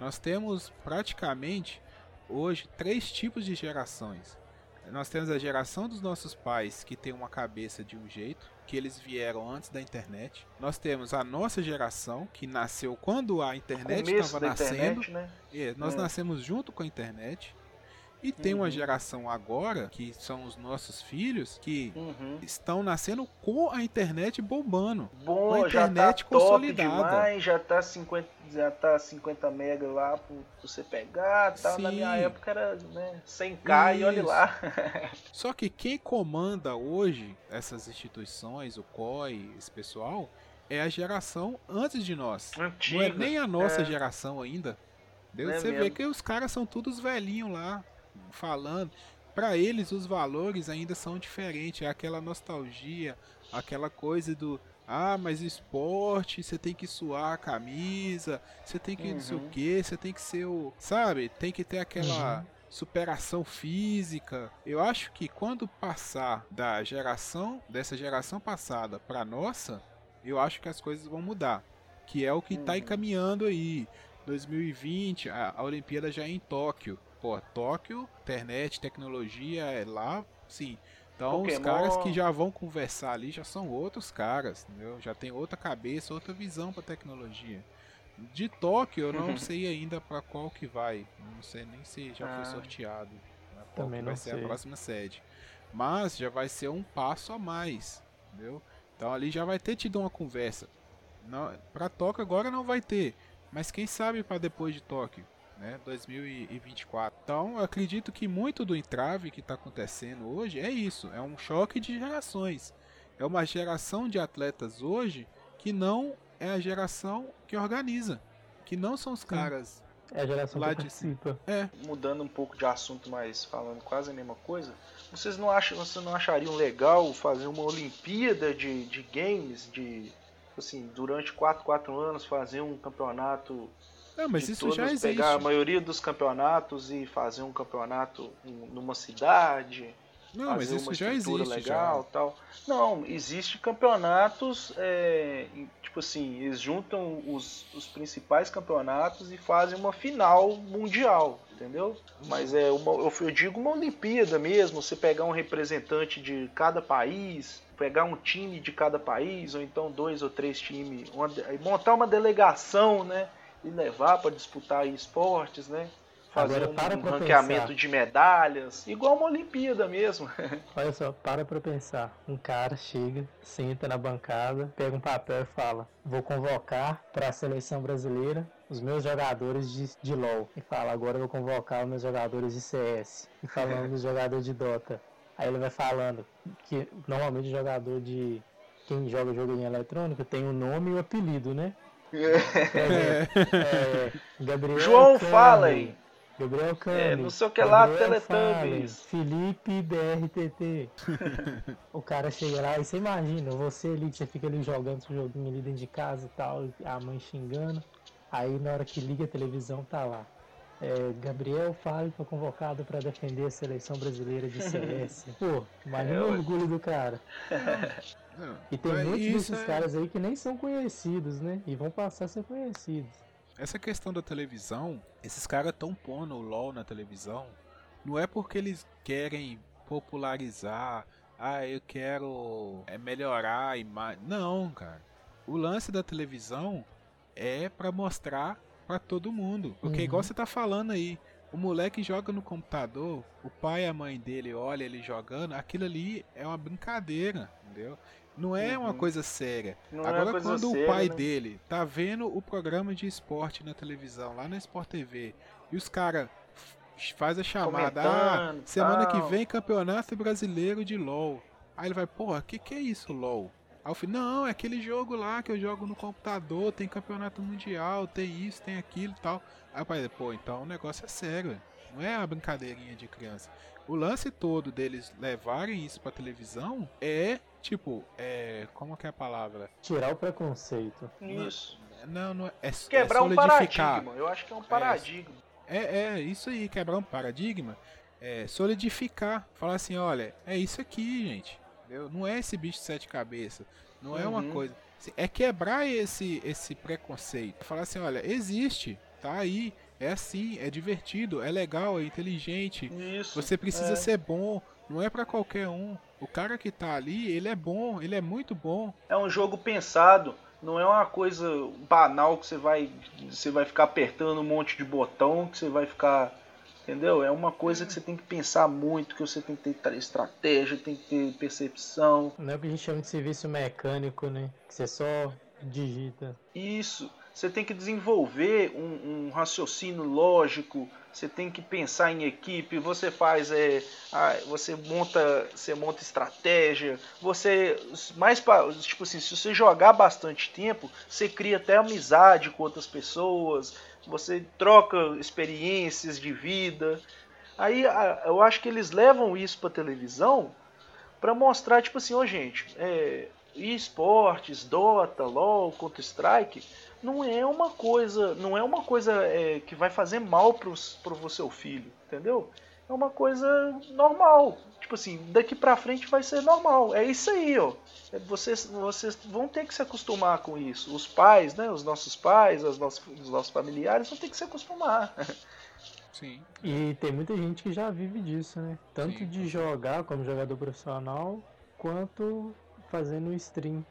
Nós temos praticamente hoje três tipos de gerações. Nós temos a geração dos nossos pais que tem uma cabeça de um jeito, que eles vieram antes da internet. Nós temos a nossa geração que nasceu quando a internet estava nascendo. Internet, né? é, nós é. nascemos junto com a internet. E tem uhum. uma geração agora, que são os nossos filhos, que uhum. estão nascendo com a internet bombando. Bom, com a internet já tá consolidada. Demais, já tá 50, já tá 50 mega lá pra você pegar, tá? Na minha época era né, 100k Isso. e olha lá. Só que quem comanda hoje essas instituições, o COI, esse pessoal, é a geração antes de nós. Antiga. Não é nem a nossa é. geração ainda. É você mesmo. vê que os caras são todos velhinhos lá falando, para eles os valores ainda são diferentes, é aquela nostalgia, aquela coisa do ah, mas esporte, você tem que suar a camisa, você tem que uhum. não sei o uhum. que, você tem que ser o. Sabe? Tem que ter aquela uhum. superação física. Eu acho que quando passar da geração, dessa geração passada para nossa, eu acho que as coisas vão mudar. Que é o que está uhum. encaminhando aí. 2020, a, a Olimpíada já é em Tóquio pô, Tóquio, internet, tecnologia, é lá, sim. Então Pokémon... os caras que já vão conversar ali já são outros caras, entendeu? Já tem outra cabeça, outra visão para tecnologia. De Tóquio eu não Uhum. sei ainda pra qual que vai. Não sei nem se já Ah. foi sorteado. né, Qual Também que vai não ser sei. a próxima sede. Mas já vai ser um passo a mais. Entendeu? Então ali já vai ter tido uma conversa. Não, pra Tóquio agora não vai ter. Mas quem sabe para depois de Tóquio, né? 2024. Então eu acredito que muito do entrave que está acontecendo hoje é isso. É um choque de gerações. É uma geração de atletas hoje que não é a geração que organiza. Que não são os caras. É a geração Lá que de participa. É, Mudando um pouco de assunto, mas falando quase a mesma coisa, vocês não acham, vocês não achariam legal fazer uma Olimpíada de, de games, de assim, durante 4, 4 anos fazer um campeonato não, mas de isso já existe. pegar a maioria dos campeonatos e fazer um campeonato numa cidade, Não, mas isso uma já existe. legal, Já. tal. Não, existe campeonatos, é, tipo assim, eles juntam os, os principais campeonatos e fazem uma final mundial, entendeu? Mas é uma, eu, eu digo uma Olimpíada mesmo, você pegar um representante de cada país, pegar um time de cada país, ou então dois ou três times, montar uma delegação, né? E levar para disputar esportes, né? Fazer Agora, um, para um ranqueamento pensar. de medalhas, igual uma Olimpíada mesmo. Olha só, para pra pensar. Um cara chega, senta na bancada, pega um papel e fala: Vou convocar para a seleção brasileira os meus jogadores de, de LoL. E fala: Agora eu vou convocar os meus jogadores de CS. E falando dos jogadores de Dota. Aí ele vai falando que normalmente o jogador de. Quem joga jogo em eletrônico tem o nome e o apelido, né? Exemplo, é, Gabriel João, fala aí. Gabriel Cami. É, não sei o que lá, Teletubbies. Felipe BRTT. o cara chega lá e você imagina, você ali que você fica ali jogando seu joguinho ali dentro de casa e tal, a mãe xingando. Aí na hora que liga a televisão tá lá. É, Gabriel Fale foi convocado para defender a seleção brasileira de CS. Pô, imagina É, o ué. orgulho do cara. Não, E tem mas muitos desses é- caras aí que nem são conhecidos, né? E vão passar a ser conhecidos. Essa questão da televisão, esses caras estão pondo o LoL na televisão, não é porque eles querem popularizar, ah, eu quero é, melhorar a imagem. Não, cara. O lance da televisão é pra mostrar pra todo mundo. Porque Uhum. igual você tá falando aí, o moleque joga no computador, o pai e a mãe dele olha ele jogando, aquilo ali é uma brincadeira, entendeu? Não é uma Uhum. coisa séria. Não é Agora, uma coisa quando séria, o pai né? dele tá vendo o programa de esporte na televisão, lá na Sport TV, e os caras faz a chamada, ah, semana que tal. vem campeonato brasileiro de LoL. Aí ele vai, porra, que que é isso, LoL? Aí eu falei, não, é aquele jogo lá que eu jogo no computador, tem campeonato mundial, tem isso, tem aquilo e tal. Aí o pai, pô, então o negócio é sério, não é uma brincadeirinha de criança. O lance todo deles levarem isso pra televisão é, tipo, é. Como que é a palavra? Tirar o preconceito. Isso. Não, não é. É, Quebrar é um paradigma. Eu acho que é um paradigma. É, é, isso aí, quebrar um paradigma. É, solidificar. Falar assim, olha, é isso aqui, gente. Entendeu? Não é esse bicho de sete cabeças. Não é uma Uhum. coisa. Assim, É quebrar esse, esse preconceito. Falar assim, olha, existe. Tá aí. É assim, é divertido, é legal, é inteligente. Isso. Você precisa é. ser bom. Não é pra qualquer um. O cara que tá ali, ele é bom, ele é muito bom. É um jogo pensado. Não é uma coisa banal que você vai, você vai ficar apertando um monte de botão, que você vai ficar. Entendeu? É uma coisa que você tem que pensar muito, que você tem que ter tra- estratégia, tem que ter percepção. Não é o que a gente chama de serviço mecânico, né? Que você só digita. Isso. Você tem que desenvolver um, um raciocínio lógico. Você tem que pensar em equipe. Você faz, é, você monta, você monta estratégia. Você mais tipo assim, se você jogar bastante tempo, você cria até amizade com outras pessoas. Você troca experiências de vida. Aí eu acho que eles levam isso para televisão para mostrar tipo assim, ó gente, é, esportes, Dota, LoL, Counter Strike não é uma coisa, não é uma coisa é, que vai fazer mal pro, pro seu filho, entendeu? É uma coisa normal. Tipo assim, daqui pra frente vai ser normal. É isso aí, ó. É, Vocês, vocês vão ter que se acostumar com isso. Os pais, né? Os nossos pais, os nossos, os nossos familiares vão ter que se acostumar. Sim. E tem muita gente que já vive disso, né? Tanto Sim. de jogar como jogador profissional, quanto fazendo stream.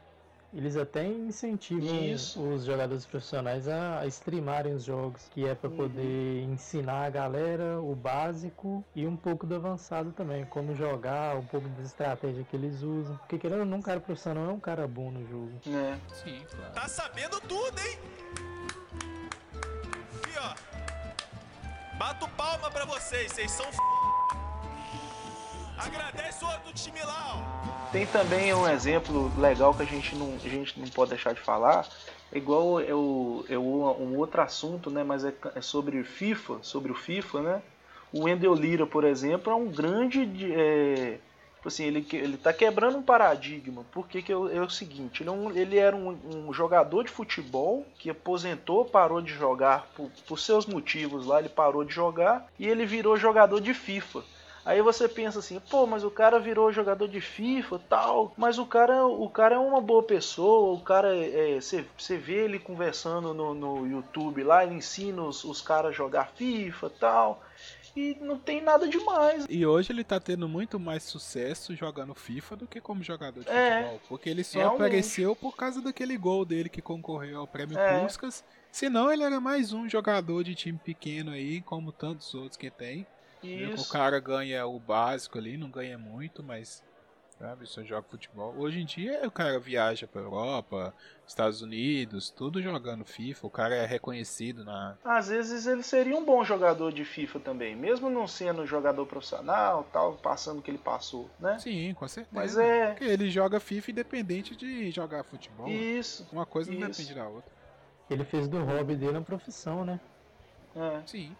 Eles até incentivam Isso. os jogadores profissionais a, a streamarem os jogos, que é para Uhum. poder ensinar a galera o básico e um pouco do avançado também, como jogar, um pouco das estratégias que eles usam. Porque querendo ou não, um cara profissional é um cara bom no jogo. né? Sim, claro. Tá sabendo tudo, hein? Aqui, ó. Bato palma pra vocês, vocês são f... Agradece o outro time lá, ó. Tem também um exemplo legal que a gente não, a gente não pode deixar de falar. Igual é o- um outro assunto, né? Mas é, é sobre FIFA, sobre o FIFA, né? O Wendel Lira, por exemplo, é um grande. de- É, tipo assim, ele, ele tá quebrando um paradigma. Porque que é, é o seguinte, ele, é um- ele era um, um jogador de futebol que aposentou, parou de jogar por, por seus motivos lá, ele parou de jogar e ele virou jogador de FIFA. Aí você pensa assim, pô, mas o cara virou jogador de FIFA tal, mas o cara, o cara é uma boa pessoa, o cara é. Você você vê ele conversando no, no YouTube lá, ele ensina os, os caras a jogar FIFA tal. E não tem nada demais. E hoje ele tá tendo muito mais sucesso jogando FIFA do que como jogador de É, futebol. Porque ele só realmente. apareceu por causa daquele gol dele que concorreu ao prêmio É. Puskas. Senão ele era mais um jogador de time pequeno aí, como tantos outros que tem. O Isso. cara ganha o básico ali, não ganha muito, mas sabe, só joga futebol. Hoje em dia o cara viaja pra Europa, Estados Unidos, tudo jogando FIFA. O cara é reconhecido na. Às vezes ele seria um bom jogador de FIFA também, mesmo não sendo jogador profissional, tal, passando o que ele passou, né? Sim, com certeza. Mas é Porque ele joga FIFA independente de jogar futebol. isso. Uma coisa não Isso. depende da outra. Ele fez do hobby dele uma profissão, né? É. Sim.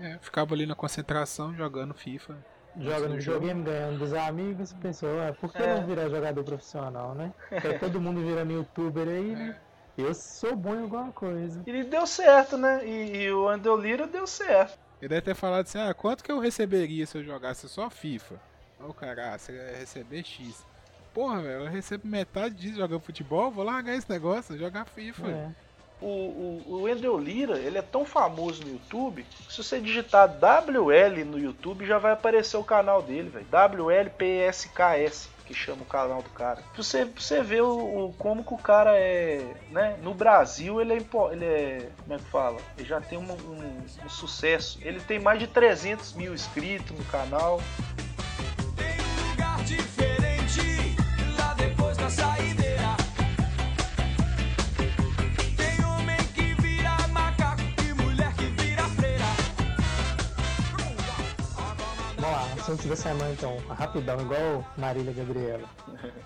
É, ficava ali na concentração jogando FIFA. Joga no videogame, ganhando dos amigos, pensou, ah, por que É. não virar jogador profissional, né? Tá todo mundo virando youtuber aí, né? Eu sou bom em alguma coisa. E deu certo, né? E, e o Andel Lira deu certo. Ele deve ter falado assim: ah, quanto que eu receberia se eu jogasse só FIFA? Aí o cara, ah, você vai receber X. Porra, velho, eu recebo metade disso jogando futebol, vou largar esse negócio, jogar FIFA. É. O, o, o Lira, ele é tão famoso no YouTube, que se você digitar WL no YouTube, já vai aparecer o canal dele, velho. WLPSKS, que chama o canal do cara. Pra você, você ver o, o- como que o cara é, né? No Brasil, ele é, ele é como é que fala? Ele já tem um, um- um sucesso. Ele tem mais de 300 mil inscritos no canal. Assuntos da semana então, rapidão, igual Marília Gabriela.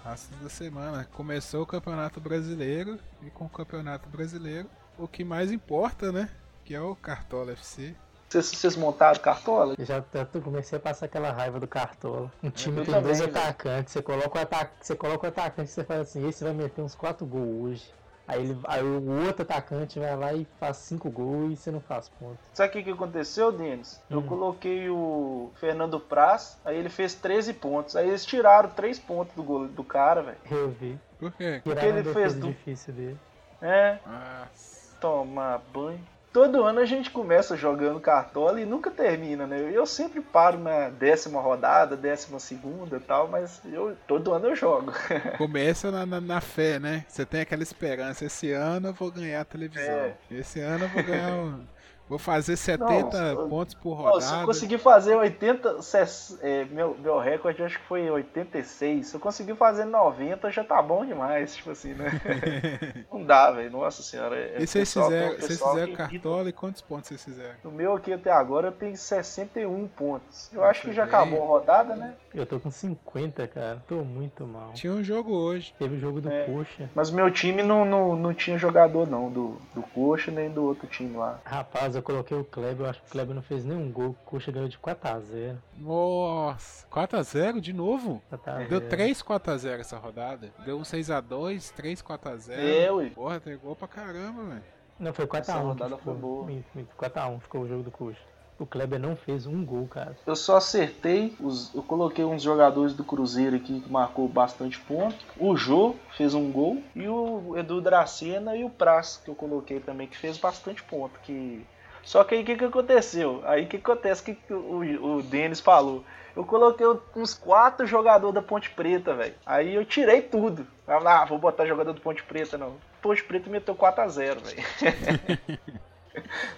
Assunto da semana. Começou o Campeonato Brasileiro e com o Campeonato Brasileiro, o que mais importa, né? Que é o Cartola FC. Vocês, vocês montaram cartola? Eu já eu comecei a passar aquela raiva do Cartola. Um time Eu tem também, dois velho. atacantes, você coloca, o ataque, você coloca o atacante e você fala assim, esse vai meter uns 4 gols hoje. Aí, ele, aí o outro atacante vai lá e faz 5 gols e você não faz ponto. Sabe o que, que aconteceu, Denis? Eu Hum. coloquei o Fernando Praz, aí ele fez 13 pontos. Aí eles tiraram 3 pontos do, gol, do cara, velho. Eu vi. Por quê? Tiraram ele fez do- difícil dele. É, Nossa. tomar banho. Todo ano a gente começa jogando cartola e nunca termina, né? Eu sempre paro na décima rodada, décima segunda e tal, mas eu, todo ano eu jogo. Começa na, na, na fé, né? Você tem aquela esperança. Esse ano eu vou ganhar a televisão. É. Esse ano eu vou ganhar. um- Vou fazer 70 Nossa, pontos por Ó, se eu rodada. conseguir fazer 80, ses- é, meu, meu recorde acho que foi 86. Se eu conseguir fazer 90, já tá bom demais, tipo assim, né? Não dá, velho. Nossa senhora. é- E vocês fizeram, vocês fizeram irrita. cartola e quantos pontos vocês fizeram? No meu aqui até agora eu tenho 61 pontos. Eu acho que já bem. acabou a rodada, né? Eu tô com 50, cara. Tô muito mal. Tinha um jogo hoje. Teve o jogo do É. Coxa. Mas meu time não, não, não tinha jogador não, do, do Coxa nem do outro time lá. Rapaz, eu coloquei o Kleber, eu acho que o Kleber não fez nenhum gol. O Coxa ganhou de 4x0. Nossa, 4x0 de novo? 4x0. Deu 3 4x0 essa rodada. Deu um 6x2, 3 4x0. É, ui. Porra, tem gol pra caramba, velho. Não, foi 4x1. Essa rodada ficou. foi boa. Minto, minto, 4x1 ficou o jogo do Coxa. O Kleber não fez um gol, cara. Eu só acertei, os, eu coloquei uns jogadores do Cruzeiro aqui que marcou bastante ponto. O Jô fez um gol e o Edu Dracena e o Praz que eu coloquei também que fez bastante ponto. Que Só que aí o que, que aconteceu? Aí o que acontece? O que, que o, o Denis falou? Eu coloquei uns quatro jogadores da Ponte Preta, velho. Aí eu tirei tudo. Ah, vou botar jogador do Ponte Preta, não. Ponte Preta meteu 4x0, velho.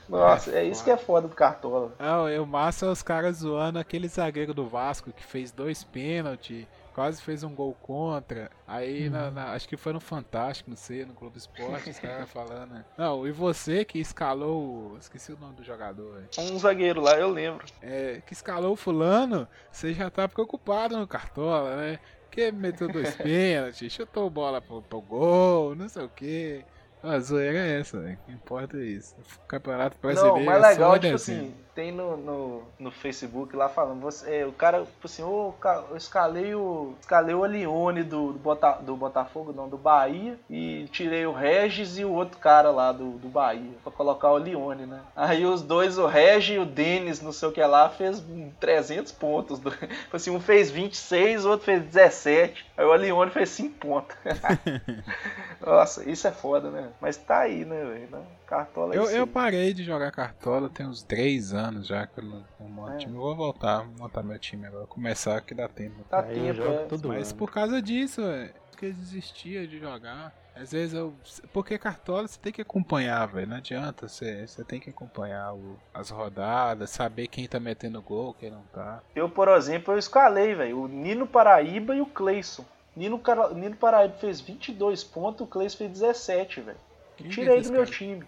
Nossa, é isso que é foda do Cartola. Não, eu massa os caras zoando aquele zagueiro do Vasco que fez dois pênaltis, quase fez um gol contra. Aí, na- na- acho que foi no Fantástico, não sei, no Clube Esporte, os caras falando. né? Não, e você que escalou. o- Esqueci o nome do jogador, velho. Um zagueiro lá, eu lembro. É, que escalou o fulano, você já tá preocupado no Cartola, né? Porque meteu dois pênaltis, chutou bola pro, pro gol, não sei o que. A zoeira é essa, velho. O que importa é isso. O Campeonato Brasileiro. Não, é legal, só é, tipo desenho. assim, tem no, no, no Facebook lá falando, você, é, o cara, tipo assim, ca- eu escalei o. Escalei o Alione do, do, Bota, do Botafogo, não, do Bahia, e tirei o Regis e o outro cara lá do, do Bahia, pra colocar o Alione, né? Aí os dois, o Regis e o Denis, não sei o que lá, fez hum, 300 pontos. Do, tipo assim, um fez 26, o outro fez 17, aí o Alione fez 5 pontos. Nossa, isso é foda, né? Mas tá aí, né, velho? Cartola é Eu, eu parei de jogar cartola tem uns 3 anos já que eu não, não monto É. time. Eu vou voltar, montar meu time agora. Começar que dá tempo. Tá Aí eu tempo, jogo é. todo Mas ano. por causa disso, velho, porque eu desistia de jogar. Às vezes eu. Porque cartola você tem que acompanhar, velho. Não adianta, você, você tem que acompanhar o- as rodadas, saber quem tá metendo gol, quem não tá. Eu, por exemplo, eu escalei, velho, o Nino Paraíba e o Cleison. Nino, Nino Paraíba fez 22 pontos, o Cleison fez 17, velho. Tirei é do meu cara? time.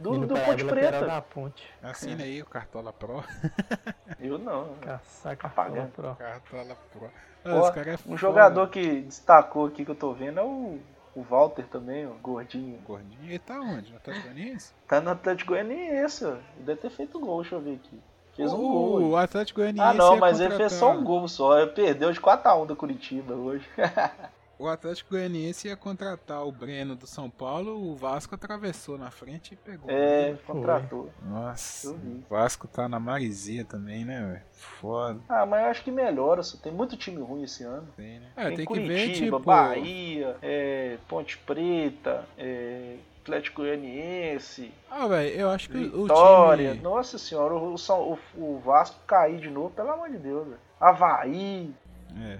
Do, do Ponte Preta. da ponte. Assina aí o Cartola Pro. Eu não. Caçar Apagando. cartola pro. Cartola Pro. Ah, cara é um foda. jogador que destacou aqui que eu tô vendo é o, o Walter também, o gordinho. Gordinho. Ele tá onde? No Atlético Goianiense? Tá no Atlético Goianiense, ó. Deve ter feito gol, deixa eu ver aqui. Fez um o, gol. O. Atlético Goianiense Ah, não, mas ele fez só um gol só. Ele perdeu de 4x1 da Curitiba hoje. O Atlético Goianiense ia contratar o Breno do São Paulo, o Vasco atravessou na frente e pegou. É, contratou. Nossa, o Vasco tá na marisia também, né, velho? Foda. Ah, mas eu acho que melhora. Só tem muito time ruim esse ano. Tem, né? É, tem, tem que Curitiba, ver, tipo. Bahia, é, Ponte Preta, é, Atlético Goianiense, Ah, velho, eu acho que o Vitória. time. Nossa senhora, o, o, o Vasco cair de novo, pelo amor de Deus. velho. Havaí. É.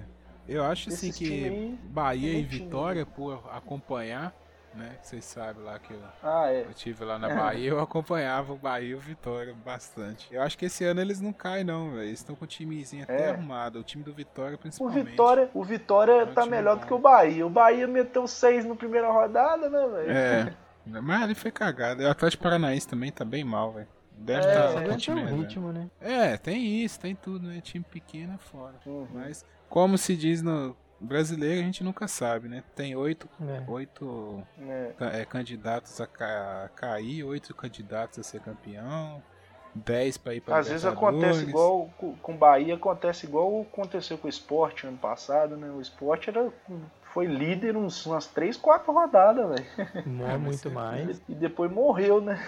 Eu acho assim que Bahia tem e time, Vitória, por acompanhar, né? Vocês sabem lá que eu, Ah, é. eu tive lá na Bahia, eu acompanhava o Bahia e o Vitória bastante. Eu acho que esse ano eles não caem, não, velho. Eles estão com o timezinho até É. arrumado. O time do Vitória, O principalmente. Vitória, o Vitória É um tá melhor bom. do que o Bahia. O Bahia meteu seis na primeira rodada, né, velho? É. Mas ele foi cagado. O Atlético Paranaense também tá bem mal, velho. Deve É, estar o deve ter time um ritmo, né? É, tem isso, tem tudo, né? Time pequeno é fora. Uhum. Mas, como se diz no brasileiro, a gente nunca sabe, né? Tem oito, É. oito É. ca- é, candidatos a ca- a cair, oito candidatos a ser campeão, dez pra ir pra Às vezes acontece igual com Bahia, acontece igual aconteceu com o Sport ano passado, né? O Sport era, foi líder uns, umas 3, 4 rodadas, velho. Não é muito mais. E depois morreu, né?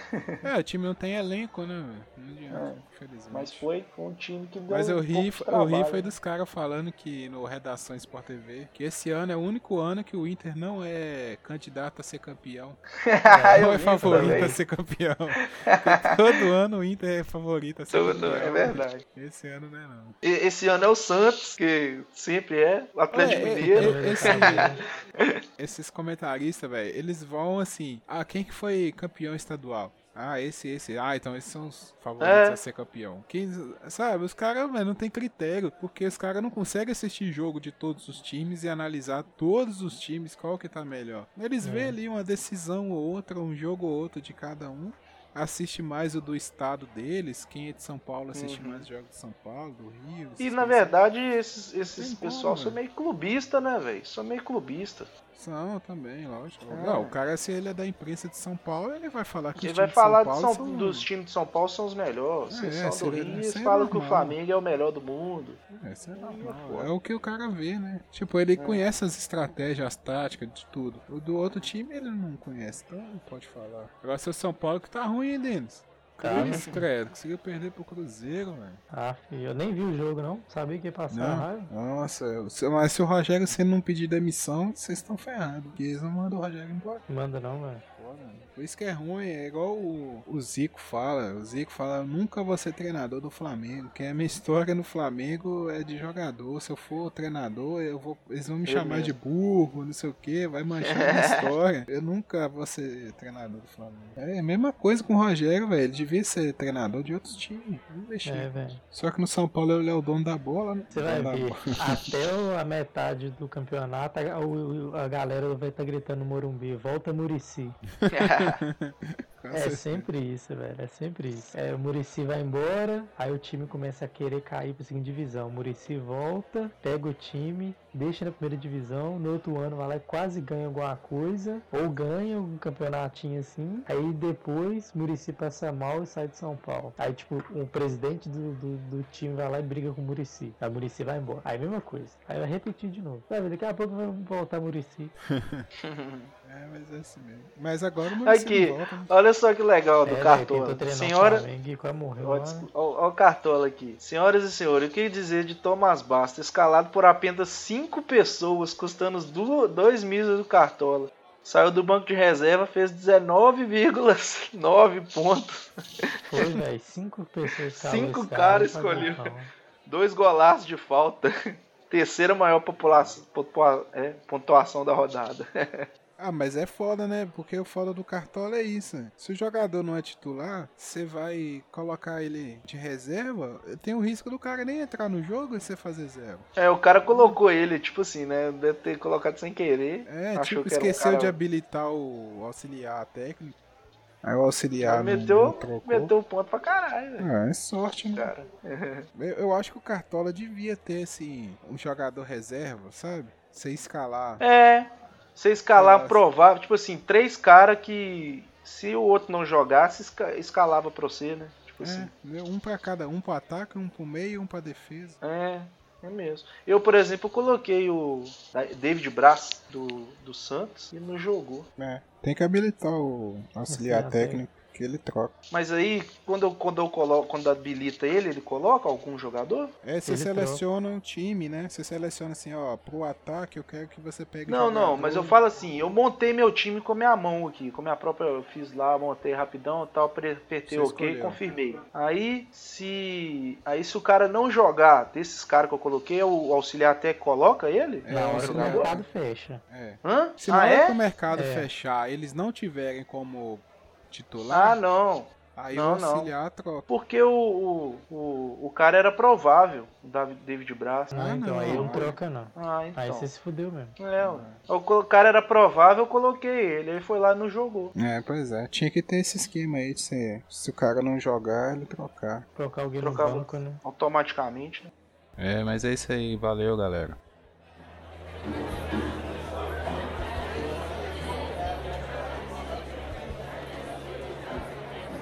É, o time não tem elenco, né, velho? Não adianta, infelizmente. É. Mas foi, foi um time que deu Mas eu um ri, eu ri foi dos caras falando que no Redação Sport TV que esse ano é o único ano que o Inter não é candidato a ser campeão. Não é favorito também. a ser campeão. Porque todo ano o Inter é favorito a ser Todo- campeão. É verdade. Esse ano não é não. E- Esse ano é o Santos, que sempre é. O Atlético É, é, Mineiro. é, esse- esses comentaristas, velho, eles vão assim, ah, quem que foi campeão estadual? Ah, esse, esse. Ah, então esses são os favoritos É. a ser campeão. Quem, sabe, os caras, velho, não tem critério, porque os caras não conseguem assistir jogo de todos os times e analisar todos os times, qual que tá melhor. Eles vêem ali uma decisão ou outra, um jogo ou outro de cada um. Assiste mais o do estado deles, quem é de São Paulo assiste Uhum. mais jogos de São Paulo, do Rio. E na verdade, esses, esses Tem pessoal como, são meio clubista, né, velho? São meio clubista. São também, lógico. É. Não, o cara, se ele é da imprensa de São Paulo, ele vai falar que Ele os vai times de São falar de Paulo São- são... dos times de São Paulo são os melhores. É, Vocês são do Rio, é falam que o. Flamengo é o melhor do mundo. É, isso é normal. é. É o que o cara vê, né? Tipo, ele conhece as estratégias, as táticas, de tudo. O do outro time ele não conhece, então não pode falar. Agora, seu São Paulo que tá ruim, hein, Denis? Cruz, credo. Conseguiu perder pro Cruzeiro, velho. Ah, filho, eu nem vi o jogo, não. Sabia que ia passar a raiva. Não. Nossa, eu- se- mas se o Rogério você não pedir demissão, vocês estão ferrados. Porque eles não mandam o Rogério embora. Manda não, velho. Foda. Por isso que é ruim, é igual o, o Zico fala. O Zico fala, eu nunca vou ser treinador do Flamengo. Que a minha história no Flamengo é de jogador. Se eu for treinador, eu vou, eles vão me Eu chamar mesmo. de burro, não sei o que, vai manchar a minha história. Eu nunca vou ser treinador do Flamengo. É a mesma coisa com o Rogério, velho. Ele devia ser treinador de outros times. Não deixa. É. Só que no São Paulo ele é o dono da bola, né? Você vai ver, até a metade do campeonato, a, a galera vai estar gritando no Morumbi, volta Murici. É sempre isso, velho. É sempre isso. É, o Murici vai embora, aí o time começa a querer cair pra segunda divisão. O Murici volta, pega o time, deixa na primeira divisão, no outro ano vai lá e quase ganha alguma coisa, ou ganha um campeonatinho assim. Aí depois Murici passa mal e sai de São Paulo. Aí, tipo, o presidente do, do, do time vai lá e briga com o Murici. Aí o Murici vai embora. Aí mesma coisa. Aí vai repetir de novo. Sabe, daqui a pouco vai voltar Murici. É, mas é assim mesmo. Mas agora o não volta, né? olha só que legal do É, Cartola. Senhora, morreu ó o Cartola aqui. Senhoras e senhores, o que dizer de Thomas Basta, escalado por apenas 5 pessoas, custando os 2 mil do Cartola. Saiu do banco de reserva, fez 19,9 pontos. Foi, velho. Cinco pessoas escalou Cinco caras escolheu. Dois golaços de falta. Terceira maior população, pontua- é, pontuação da rodada. Ah, mas é foda, né? Porque o foda do Cartola é isso. Se o jogador não é titular, você vai colocar ele de reserva, tem o risco do cara nem entrar no jogo e você fazer zero. É, o cara colocou ele, tipo assim, né? Deve ter colocado sem querer. É, tipo, que era um esqueceu cara- de habilitar o auxiliar técnico. Aí o auxiliar meteu, não meteu o ponto pra caralho, velho. Ah, é sorte, né? Cara. Eu, eu acho que o Cartola devia ter, assim, um jogador reserva, sabe? Você escalar. É, você escalar Nossa. provável, tipo assim, três caras que se o outro não jogasse, esca- escalava pra você, né? Tipo assim. É, um pra cada, um pro ataque, um pro meio e um pra defesa. É, é mesmo. Eu, por exemplo, coloquei o David Braz do, do Santos e não jogou. É, tem que habilitar o auxiliar técnico que ele troca. Mas aí, quando eu, quando eu coloco, quando habilita ele, ele coloca algum jogador? É, você Ele seleciona um time, né? Você seleciona assim, ó, pro ataque eu quero que você pegue Não, não, mas eu falo assim, eu montei meu time com a minha mão aqui, com a minha própria, eu fiz lá, montei rapidão e tal, apertei Você ok, escolheu. confirmei. Aí se aí se o cara não jogar desses caras que eu coloquei, o auxiliar até coloca ele? É, Na o mercado fecha. É. Hã? Se na ah, hora é? que o mercado É. fechar, eles não tiverem como titular, Ah, não. aí não, o não. auxiliar troca. Porque o, o, o, o cara era provável, o Davi- David Braz. Não, Ah, então não, aí não não. troca não. Ah, então. Aí você se fudeu mesmo. É, o co- cara era provável, eu coloquei ele. Ele foi lá e não jogou. É, pois é. Tinha que ter esse esquema aí de ser, se o cara não jogar, ele trocar. Trocar alguém Trocava. no banco, né? Automaticamente, né? É, mas é isso aí. Valeu, galera.